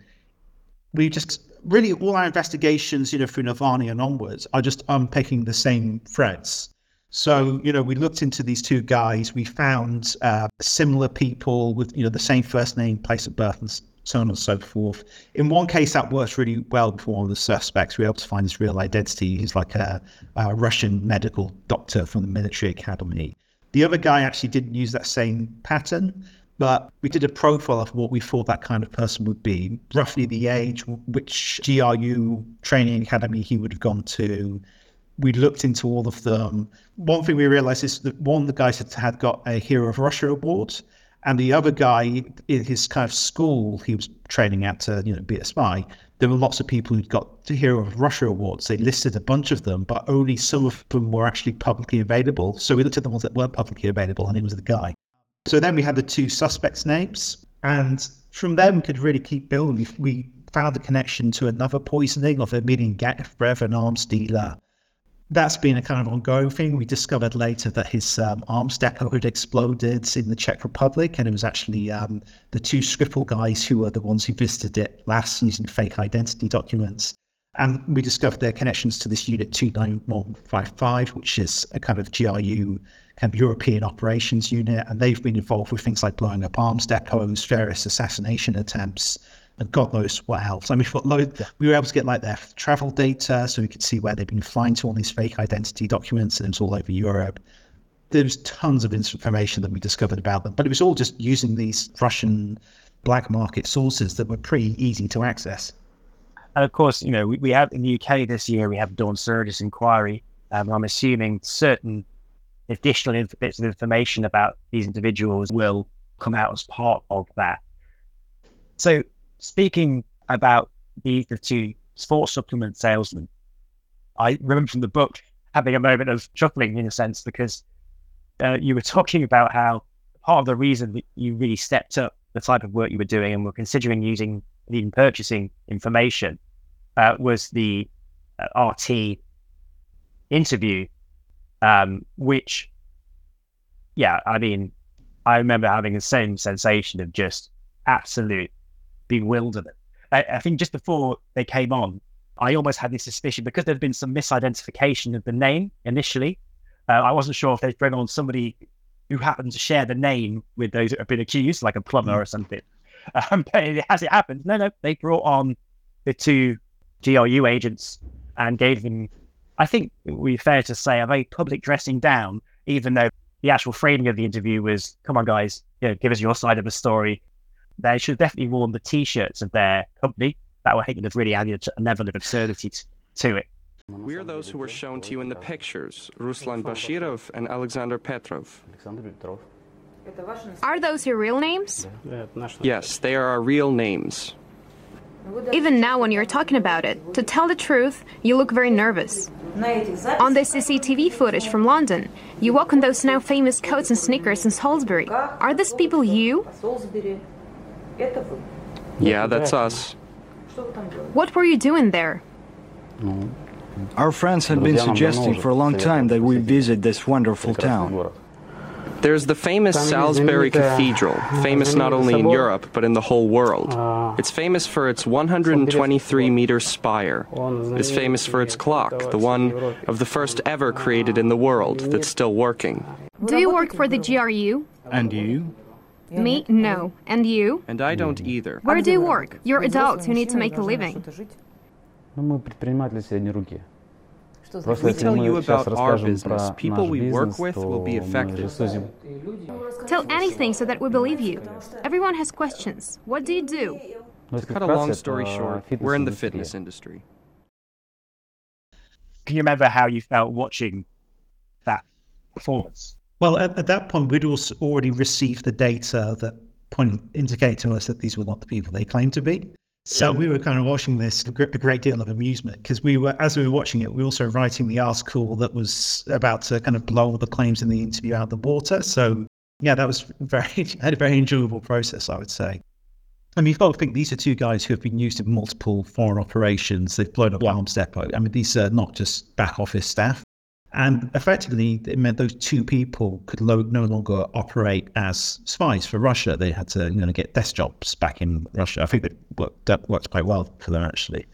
we just really all our investigations, you know, through Navalny and onwards, are just unpicking the same threads. So, you know, we looked into these two guys. We found uh, similar people with, you know, the same first name, place of birth, and so on and so forth. In one case, that worked really well for one of the suspects. We were able to find his real identity. He's like a, a Russian medical doctor from the military academy. The other guy actually didn't use that same pattern. But we did a profile of what we thought that kind of person would be, roughly the age, which GRU training academy he would have gone to. We looked into all of them. One thing we realized is that one of the guys had, had got a Hero of Russia award, and the other guy in his kind of school he was training at to you know be a spy. There were lots of people who'd got the Hero of Russia awards. They listed a bunch of them, but only some of them were actually publicly available. So we looked at the ones that weren't publicly available, and it was the guy. So then we had the two suspects' names, and from them we could really keep building. We found a connection to another poisoning of Emilian Gebrev, an arms dealer. That's been a kind of ongoing thing. We discovered later that his um, arms depot had exploded in the Czech Republic, and it was actually um, the two Skripal guys who were the ones who visited it last using fake identity documents. And we discovered their connections to this Unit 29155, which is a kind of GRU of European operations unit, and they've been involved with things like blowing up arms depots, various assassination attempts, and God knows what else. I mean, we were able to get like their travel data, so we could see where they've been flying to on these fake identity documents, and it was all over Europe. There's tons of information that we discovered about them, but it was all just using these Russian black market sources that were pretty easy to access. And of course, you know, we, we have in the UK this year, we have Dawn Sturgess inquiry. Um, I'm assuming certain additional inf- bits of information about these individuals will come out as part of that. So, speaking about the, the two sports supplement salesmen, I remember from the book having a moment of chuckling in a sense because uh, you were talking about how part of the reason that you really stepped up the type of work you were doing and were considering using even purchasing information uh, was the uh, RT interview um, which, yeah, I mean, I remember having the same sensation of just absolute bewilderment. I, I think just before they came on, I almost had this suspicion because there'd been some misidentification of the name initially. Uh, I wasn't sure if they'd bring on somebody who happened to share the name with those that have been accused, like a plumber mm. or something. Um, but as it happened, no, no, they brought on the two GRU agents and gave them I think it would be fair to say a very public dressing down, even though the actual framing of the interview was, come on, guys, you know, give us your side of the story. They should definitely worn the T-shirts of their company. That would have really added a level of absurdity t- to it. We are those who were shown to you in the pictures, Ruslan Boshirov and Alexander Petrov. Are those your real names? Yes, they are our real names. Even now, when you're talking about it, to tell the truth, you look very nervous. On the CCTV footage from London, you walk in those now famous coats and sneakers in Salisbury. Are these people you? Yeah, that's us. What were you doing there? Our friends had been suggesting for a long time that we visit this wonderful town. There's the famous Salisbury Cathedral, famous not only in Europe but in the whole world. It's famous for its 123 meter spire. It's famous for its clock, the one of the first ever created in the world that's still working. Do you work for the GRU? And you? Me? No. And you? And I don't mm. either. Where do you work? You're adults who need to make a living. We tell you about our business, people we work with will be affected. Tell anything so that we believe you. Everyone has questions. What do you do? To cut a long story short, we're in the fitness industry. Can you remember how you felt watching that performance? Well, at, at that point, we'd also already received the data that point indicate to us that these were not the people they claimed to be. So we were kind of watching this a great deal of amusement because we were, as we were watching it, we were also writing the article that was about to kind of blow all the claims in the interview out of the water. So yeah, that was very had a very enjoyable process, I would say. I mean, you've got to think these are two guys who have been used in multiple foreign operations. They've blown up Arms Depot. I mean, these are not just back office staff. And effectively, it meant those two people could lo- no longer operate as spies for Russia. They had to, you know, get desk jobs back in Russia. I think that worked, that worked quite well for them, actually.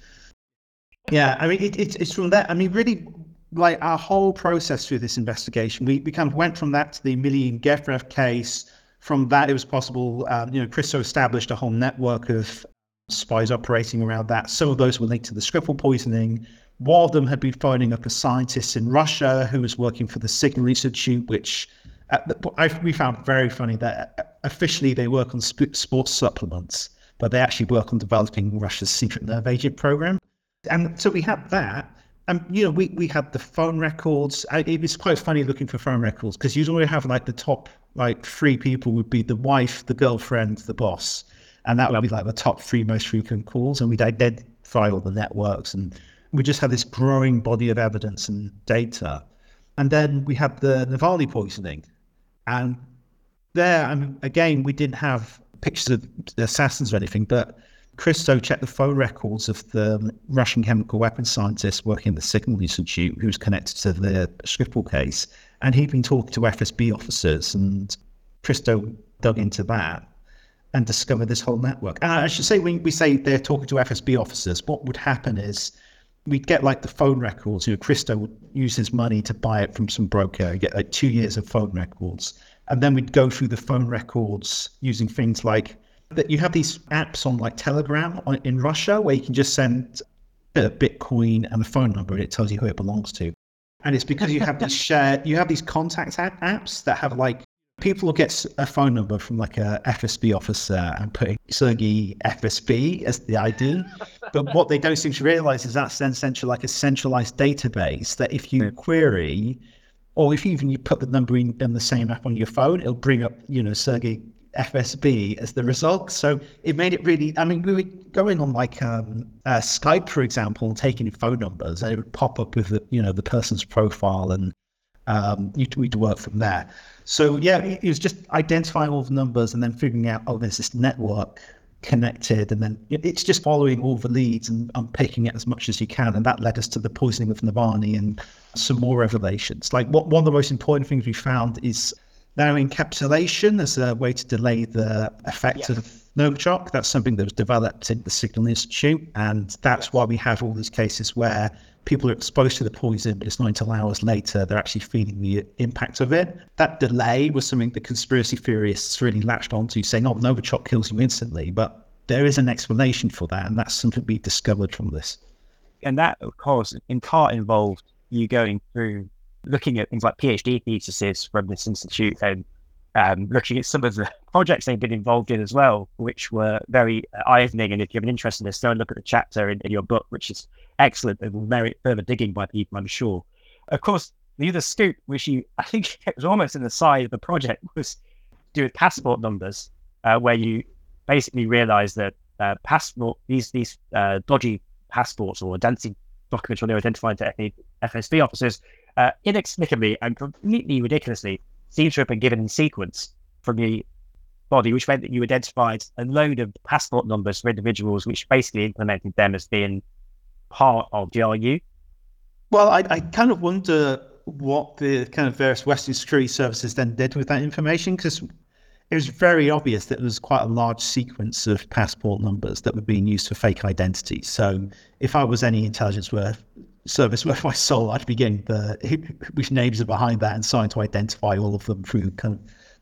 Yeah, I mean, it, it, it's from that. I mean, really, like our whole process through this investigation, we, we kind of went from that to the Emilian Gebrev case. From that, it was possible, um, you know, Christo established a whole network of spies operating around that. Some of those were linked to the Skripal poisoning. One of them had been phoning up a scientist in Russia who was working for the Signal Institute, which the, I, we found very funny that uh, officially they work on sp- sports supplements, but they actually work on developing Russia's secret nerve agent program. And so we had that. And, you know, we, we had the phone records. It was quite funny looking for phone records because you'd always have like the top, like three people would be the wife, the girlfriend, the boss. And that would be like the top three most frequent calls. And we'd identify all the networks and we just had this growing body of evidence and data. And then we had the Navalny poisoning. And there, I mean, again, we didn't have pictures of the assassins or anything, but Christo checked the phone records of the Russian chemical weapons scientist working at the Signal Institute who was connected to the Skripal case. And he'd been talking to FSB officers, and Christo dug into that and discovered this whole network. And I should say, when we say they're talking to FSB officers, what would happen is we'd get like the phone records. You know, Christo would use his money to buy it from some broker, get like two years of phone records. And then we'd go through the phone records using things like that. You have these apps on like Telegram on, in Russia where you can just send a Bitcoin and a phone number and it tells you who it belongs to. And it's because you have these shared, you have these contact apps that have like people will get a phone number from like a FSB officer and putting Sergey FSB as the ID. but what they don't seem to realize is that's then essentially like a centralized database that if you query, or if even you put the number in, in the same app on your phone, it'll bring up, you know, Sergey FSB as the result. So it made it really, I mean, we were going on like um, uh, Skype, for example, and taking phone numbers and it would pop up with the, you know, the person's profile and um, you'd, we'd work from there. So yeah, it was just identifying all the numbers and then figuring out, oh, there's this network connected, and then it's just following all the leads and unpicking it as much as you can, and that led us to the poisoning of Navalny and some more revelations. Like what one of the most important things we found is nanoencapsulation as a way to delay the effect of Novichok. That's something that was developed in the Signal Institute, and that's why we have all these cases where people are exposed to the poison, but it's not until hours later they're actually feeling the impact of it. That delay was something the conspiracy theorists really latched onto, saying, oh, Novichok kills you instantly. But there is an explanation for that, and that's something we discovered from this. And that, of course, in part involved you going through looking at things like PhD theses from this institute and um, looking at some of the projects they've been involved in as well, which were very eye-opening. And if you have an interest in this, go and look at the chapter in, in your book, which is excellent and will merit further digging by people, I'm sure. Of course, the other scoop, which you, I think it was almost in the side of the project, was to do with passport numbers, uh, where you basically realize that uh, passport, these these uh, dodgy passports or identity documents when they're identified to FSB officers, uh, inexplicably and completely ridiculously seem to have been given in sequence from the body, which meant that you identified a load of passport numbers for individuals, which basically implemented them as being part of GRU? Well, I, I kind of wonder what the kind of various Western security services then did with that information because it was very obvious that there was quite a large sequence of passport numbers that were being used for fake identities. So if I was any intelligence worth service worth my soul, I'd be getting the which names are behind that and starting to identify all of them through kind of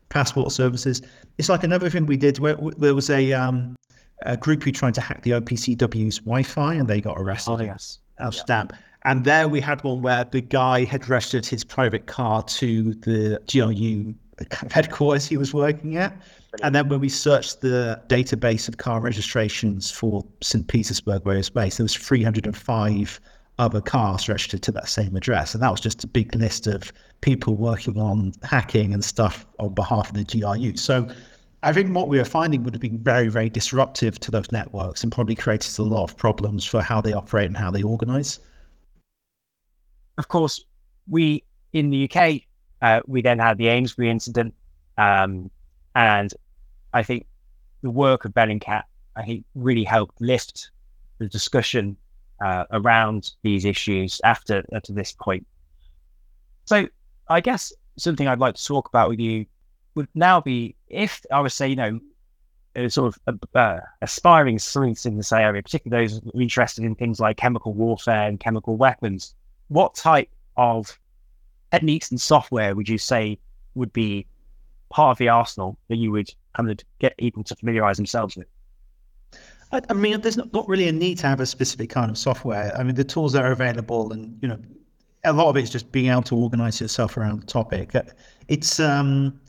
passport services. It's like another thing we did where, where there was a um, a group who tried to hack the OPCW's Wi-Fi and they got arrested. Oh yes, Amsterdam. Yeah. And there we had one where the guy had registered his private car to the GRU headquarters he was working at. And then when we searched the database of car registrations for St. Petersburg, where he was based, there was 305 other cars registered to that same address. And that was just a big list of people working on hacking and stuff on behalf of the GRU. So I think what we were finding would have been very, very disruptive to those networks and probably created a lot of problems for how they operate and how they organize. Of course, we in the UK, uh, we then had the Amesbury incident. Um, and I think the work of Bellingcat, I think, really helped lift the discussion uh, around these issues after, after this point. So I guess something I'd like to talk about with you would now be if I was say, you know, sort of uh, aspiring sleuths in this area, particularly those interested in things like chemical warfare and chemical weapons, what type of techniques and software would you say would be part of the arsenal that you would kind of get people to familiarize themselves with? I, I mean, there's not, not really a need to have a specific kind of software. I mean, the tools that are available, and you know, a lot of it is just being able to organize yourself around the topic. It's, um,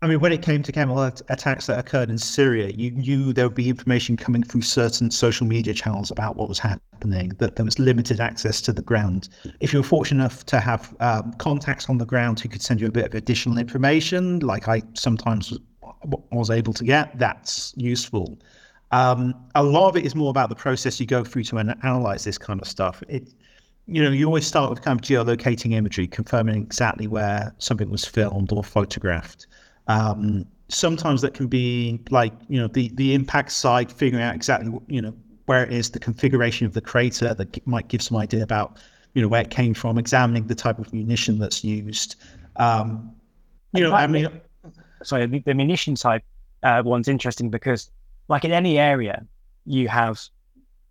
I mean, when it came to chemical attacks that occurred in Syria, you knew there would be information coming through certain social media channels about what was happening, that there was limited access to the ground. If you were fortunate enough to have um, contacts on the ground who could send you a bit of additional information, like I sometimes was able to get, that's useful. Um, a lot of it is more about the process you go through to analyze this kind of stuff. It, you know, you always start with kind of geolocating imagery, confirming exactly where something was filmed or photographed. Um, sometimes that can be like you know the the impact site, figuring out exactly you know where it is, the configuration of the crater that might give some idea about you know where it came from, examining the type of munition that's used. Um, you know, I mean, sorry, the, the munition type uh, one's interesting because, like in any area, you have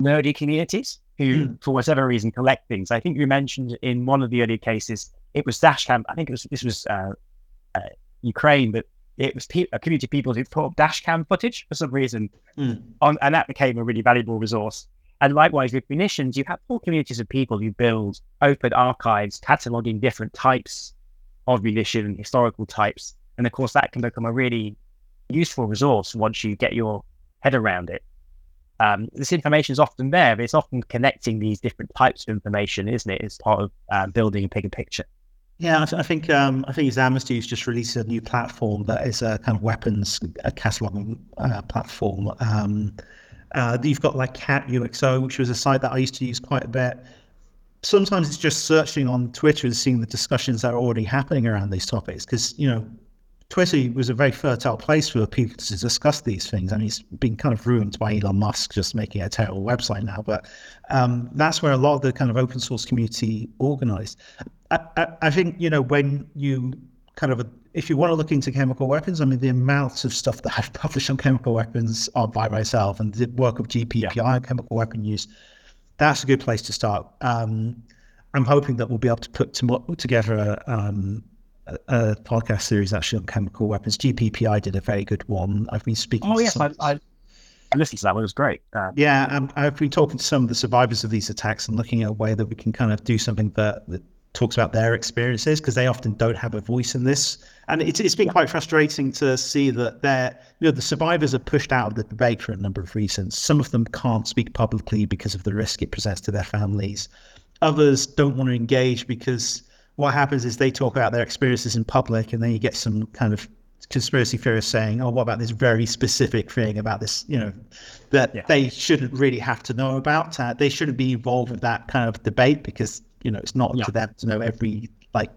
nerdy communities who, mm. for whatever reason, collect things. I think you mentioned in one of the earlier cases, it was Dashcam. I think it was this was uh, uh, Ukraine, but it was pe- a community of people who put up dash cam footage for some reason, mm. on, and that became a really valuable resource. And likewise with munitions, you have whole communities of people who build open archives, cataloging different types of munition, historical types, and of course that can become a really useful resource once you get your head around it. Um, this information is often there, but it's often connecting these different types of information, isn't it? It's part of um, building a bigger picture. Yeah, I, th- I think um, I think Amnesty's just released a new platform that is a kind of weapons a cataloging uh, platform. Um, uh, you've got like Cat UXO, which was a site that I used to use quite a bit. Sometimes it's just searching on Twitter and seeing the discussions that are already happening around these topics because you know Twitter was a very fertile place for people to discuss these things. I mean, it's been kind of ruined by Elon Musk just making a terrible website now, but um, that's where a lot of the kind of open source community organized. I, I, I think, you know, when you kind of, if you want to look into chemical weapons, I mean, the amounts of stuff that I've published on chemical weapons are by myself and the work of GPPI yeah. chemical weapon use, that's a good place to start. Um, I'm hoping that we'll be able to put together a, um, a, podcast series actually on chemical weapons. GPPI did a very good one. I've been speaking. Oh yes, some... I, I, I, listened to that one. It was great. Uh, yeah, um, I've been talking to some of the survivors of these attacks and looking at a way that we can kind of do something that, that talks about their experiences because they often don't have a voice in this. And it's, it's been quite frustrating to see that they're, you know, the survivors are pushed out of the debate for a number of reasons. Some of them can't speak publicly because of the risk it presents to their families. Others don't want to engage because what happens is they talk about their experiences in public, and then you get some kind of conspiracy theorists saying, "Oh, what about this very specific thing about this? You know, that yeah. they shouldn't really have to know about. Uh, they shouldn't be involved with that kind of debate because you know it's not yeah. to them to know every like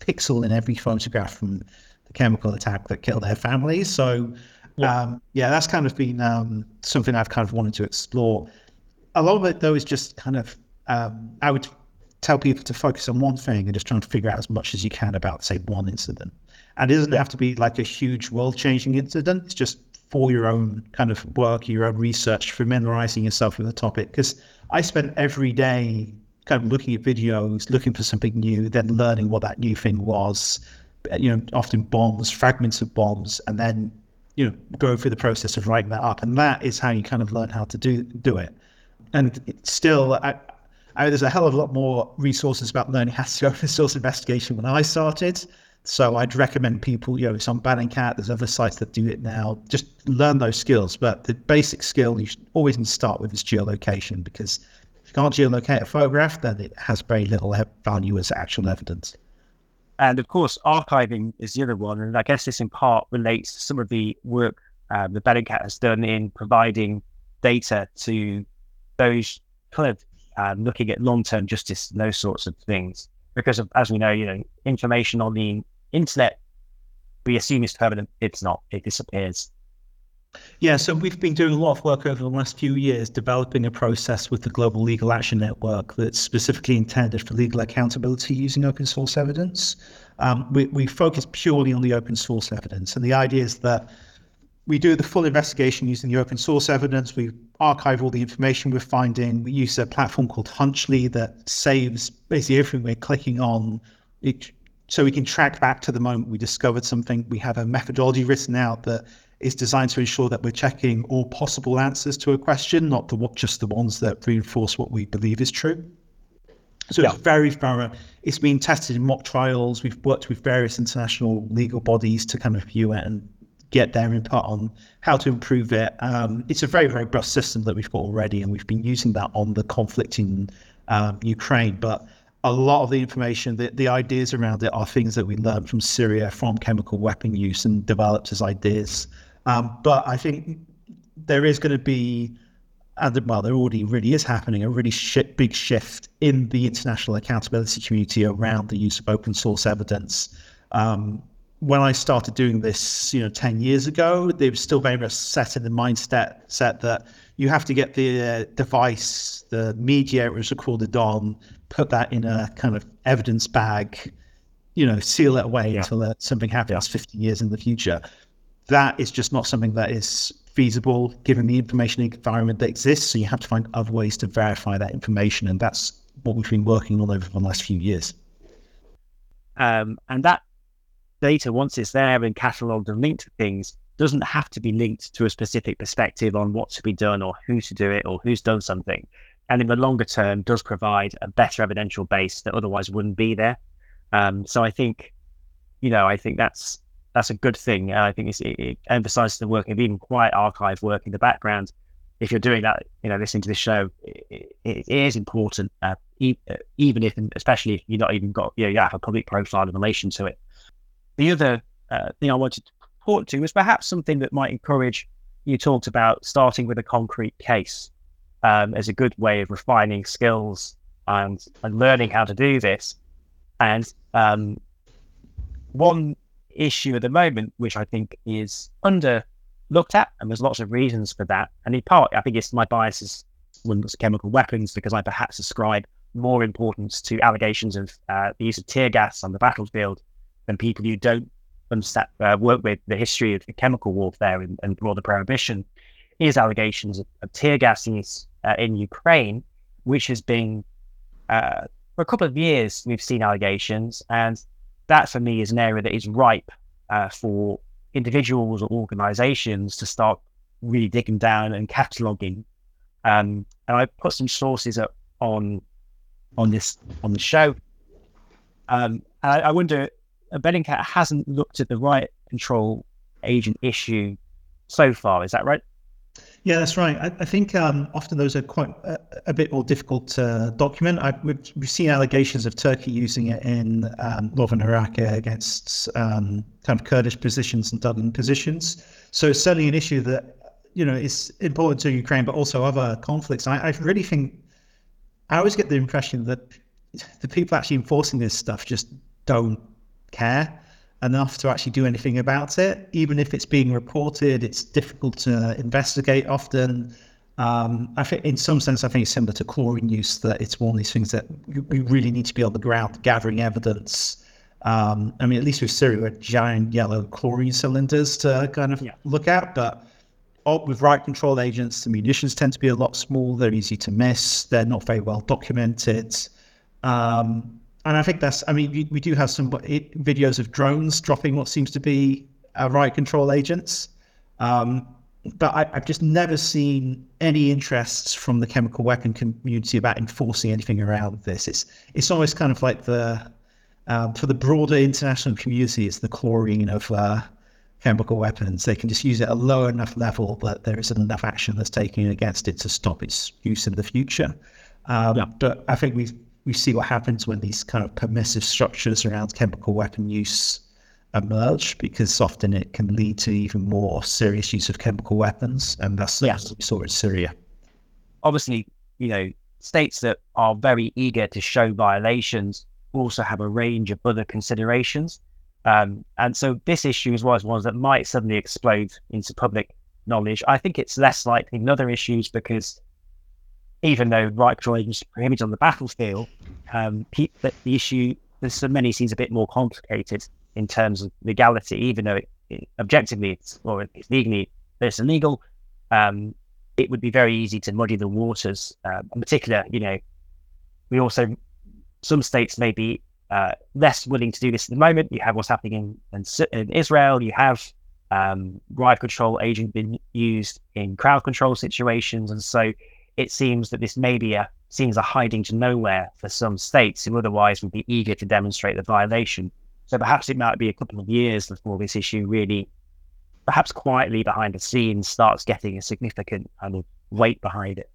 pixel in every photograph from the chemical attack that killed their families. So, yeah, um, yeah that's kind of been um, something I've kind of wanted to explore. A lot of it, though, is just kind of um, I would tell people to focus on one thing and just trying to figure out as much as you can about, say, one incident. And it doesn't have to be like a huge world changing incident. It's just for your own kind of work, your own research, familiarizing yourself with the topic. Because I spent every day kind of looking at videos, looking for something new, then learning what that new thing was. You know, often bombs, fragments of bombs, and then you know go through the process of writing that up. And that is how you kind of learn how to do do it. And still, I, I there's a hell of a lot more resources about learning how to do open source investigation when I started. So I'd recommend people, you know, it's on Bellingcat, there's other sites that do it now. Just learn those skills. But the basic skill you should always start with is geolocation because you can't geolocate a photograph, then it has very little value as actual evidence. And of course, archiving is the other one. And I guess this in part relates to some of the work um, that Bellingcat has done in providing data to those kind of um, looking at long-term justice and those sorts of things. Because of, as we know, you know, information on the internet, we assume is permanent. It's not. It disappears. Yeah, so we've been doing a lot of work over the last few years developing a process with the Global Legal Action Network that's specifically intended for legal accountability using open source evidence. Um, we, we focus purely on the open source evidence, and the idea is that we do the full investigation using the open source evidence. We archive all the information we're finding. We use a platform called Hunchly that saves basically everything we're clicking on. So we can track back to the moment we discovered something. We have a methodology written out that is designed to ensure that we're checking all possible answers to a question, not the just the ones that reinforce what we believe is true. So yeah. it's very thorough. It's been tested in mock trials. We've worked with various international legal bodies to kind of view it and get their input on how to improve it. Um, it's a very, very robust system that we've got already, and we've been using that on the conflict in um, Ukraine. But a lot of the information, the, the ideas around it are things that we learned from Syria, from chemical weapon use, and developed as ideas um, but I think there is going to be, and well, there already really is happening, a really sh- big shift in the international accountability community around the use of open source evidence. Um, when I started doing this, you know, 10 years ago, they were still very much set in the mindset set that you have to get the uh, device, the media it was recorded on, put that in a kind of evidence bag, you know, seal it away yeah. until uh, something happens yeah. 50 years in the future that is just not something that is feasible given the information environment that exists. So you have to find other ways to verify that information. And that's what we've been working on over the last few years. Um, and that data, once it's there and catalogued and linked to things, doesn't have to be linked to a specific perspective on what to be done or who to do it or who's done something. And in the longer term, does provide a better evidential base that otherwise wouldn't be there. Um, so I think, you know, I think that's that's a good thing. And I think it, it, emphasizes the work of even quiet archive work in the background. If you're doing that, you know, listening to this show, it, it is important, uh, e- uh, even if, especially if you're not even got, you know, you have a public profile in relation to it. The other uh, thing I wanted to report to was perhaps something that might encourage. You talked about starting with a concrete case um, as a good way of refining skills and and learning how to do this. And um, one issue at the moment, which I think is under looked at, and there's lots of reasons for that. And in part, I think it's my bias is when it's chemical weapons because I perhaps ascribe more importance to allegations of uh, the use of tear gas on the battlefield than people who don't understand, uh, work with the history of chemical warfare and, and broader prohibition. Is allegations of, of tear gas use uh, in Ukraine, which has been uh, for a couple of years we've seen allegations, and that for me is an area that is ripe uh, for individuals or organizations to start really digging down and cataloging. Um, and I put some sources up on on this on the show. Um, I, I wonder, uh, Bellingcat hasn't looked at the riot control agent issue so far. Is that right? Yeah, that's right. I, I think um, often those are quite a, a, bit more difficult to document. I, we've, we've, seen allegations of Turkey using it in um, northern Iraq against um, kind of Kurdish positions and Dublin positions. So it's certainly an issue that you know is important to Ukraine, but also other conflicts. I, I really think I always get the impression that the people actually enforcing this stuff just don't care enough to actually do anything about it. Even if it's being reported, it's difficult to investigate often. Um, I think, in some sense, I think it's similar to chlorine use. That it's one of these things that you really need to be on the ground gathering evidence. Um, I mean, at least with Syria, we had giant yellow chlorine cylinders to kind of yeah. look at, but with riot control agents, the munitions tend to be a lot smaller. They're easy to miss. They're not very well documented. Um, and I think that's, I mean, we, we do have some videos of drones dropping what seems to be uh, riot control agents. Um, but I, have just never seen any interests from the chemical weapon community about enforcing anything around this. It's it's almost kind of like the um, for the broader international community, it's the chlorine of uh, chemical weapons. They can just use it at a low enough level that there isn't enough action that's taken against it to stop its use in the future. Um, yeah. But I think we we see what happens when these kind of permissive structures around chemical weapon use emerge, because often it can lead to even more serious use of chemical weapons, and that's yeah. what we saw in Syria. Obviously, you know, states that are very eager to show violations also have a range of other considerations. Um, and so this issue is one of ones that might suddenly explode into public knowledge. I think it's less likely than other issues because even though riot agents are prohibited on the battlefield, um, the, the issue, there's so many seems a bit more complicated in terms of legality, even though it, it, objectively it's, or it's legally, it's illegal. Um, it would be very easy to muddy the waters. Uh, in particular, you know, we also some states may be uh, less willing to do this at the moment. You have what's happening in, in, in Israel. You have um, riot control agent being used in crowd control situations, and so it seems that this may be a seems a hiding to nowhere for some states who otherwise would be eager to demonstrate the violation. So perhaps it might be a couple of years before this issue really, perhaps quietly behind the scenes, starts getting a significant kind of weight behind it.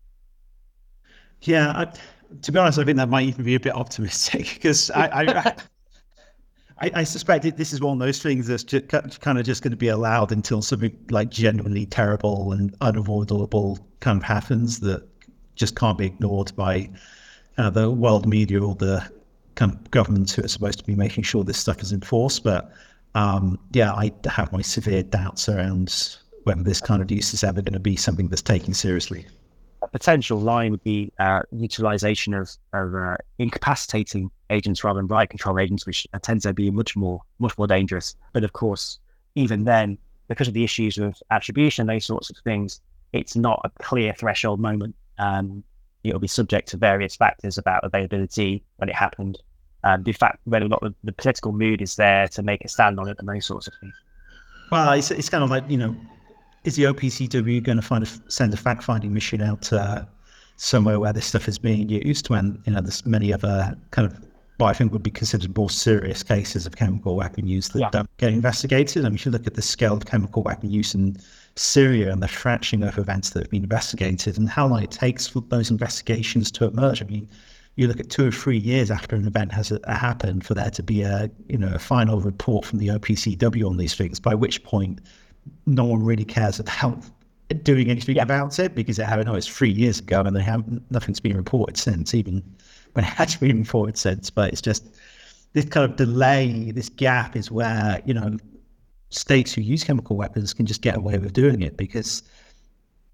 Yeah, I, to be honest, I think that might even be a bit optimistic because I, I, I, I, suspect this is one of those things that's just, kind of just going to be allowed until something like genuinely terrible and unavoidable kind of happens that just can't be ignored by uh, the world media or the kind of governments who are supposed to be making sure this stuff is enforced. But um, yeah, I have my severe doubts around whether this kind of use is ever going to be something that's taken seriously a potential line would be uh, utilization of, of uh, incapacitating agents rather than riot control agents, which tends to be much more much more dangerous. But of course, even then, because of the issues of attribution and those sorts of things, it's not a clear threshold moment. Um, it'll be subject to various factors about availability when it happened, um, the fact whether or not the, the political mood is there to make a stand on it, and those sorts of things. Well, it's, it's kind of like you know is the OPCW going to find a, send a fact finding mission out uh, somewhere where this stuff is being used when you know there's many other kind of what I think would be considered more serious cases of chemical weapon use that yeah. don't get investigated. I mean, if you look at the scale of chemical weapon use in Syria and the fraction of events that have been investigated and how long it takes for those investigations to emerge. I mean, you look at two or three years after an event has uh, happened for there to be a you know a final report from the OPCW on these things. By which point no one really cares about doing anything about it because they haven't. Oh, it's three years ago, and they haven't. Nothing's been reported since, even when it has been reported since. But it's just this kind of delay, this gap, is where you know states who use chemical weapons can just get away with doing it because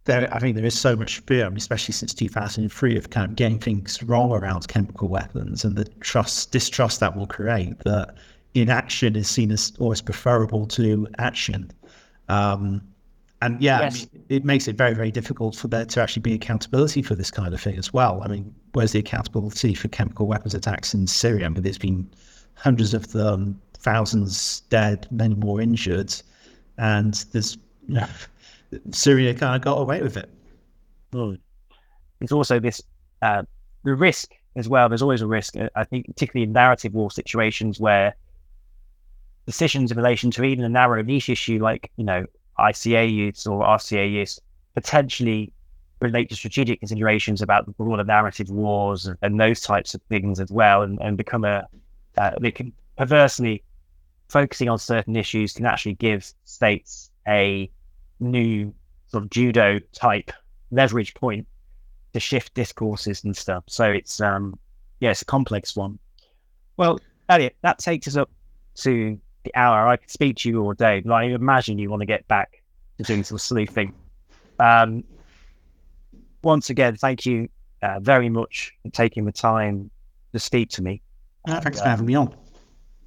there. I think there is so much fear, especially since 2003, of kind of getting things wrong around chemical weapons and the trust, distrust that will create. That inaction is seen as always preferable to action. Um, and yeah, yes. I mean, it makes it very, very difficult for there to actually be accountability for this kind of thing as well. I mean, where's the accountability for chemical weapons attacks in Syria? I mean, there's been hundreds of them, thousands dead, many more injured, and there's you know, Syria kind of got away with it. Mm. There's also this uh, the risk as well. There's always a risk. Uh, I think, particularly in narrative war situations where decisions in relation to even a narrow niche issue like, you know, ICA use or RCA use potentially relate to strategic considerations about the broader narrative wars and, and those types of things as well, and, and become a, uh, they can perversely focusing on certain issues can actually give states a new sort of judo type leverage point to shift discourses and stuff. So it's um yeah, it's a complex one. Well, Eliot, that takes us up to the hour. I could speak to you all day, but I imagine you want to get back to doing some sleuthing. Um, once again, thank you uh, very much for taking the time to speak to me. Uh, thanks for having me on.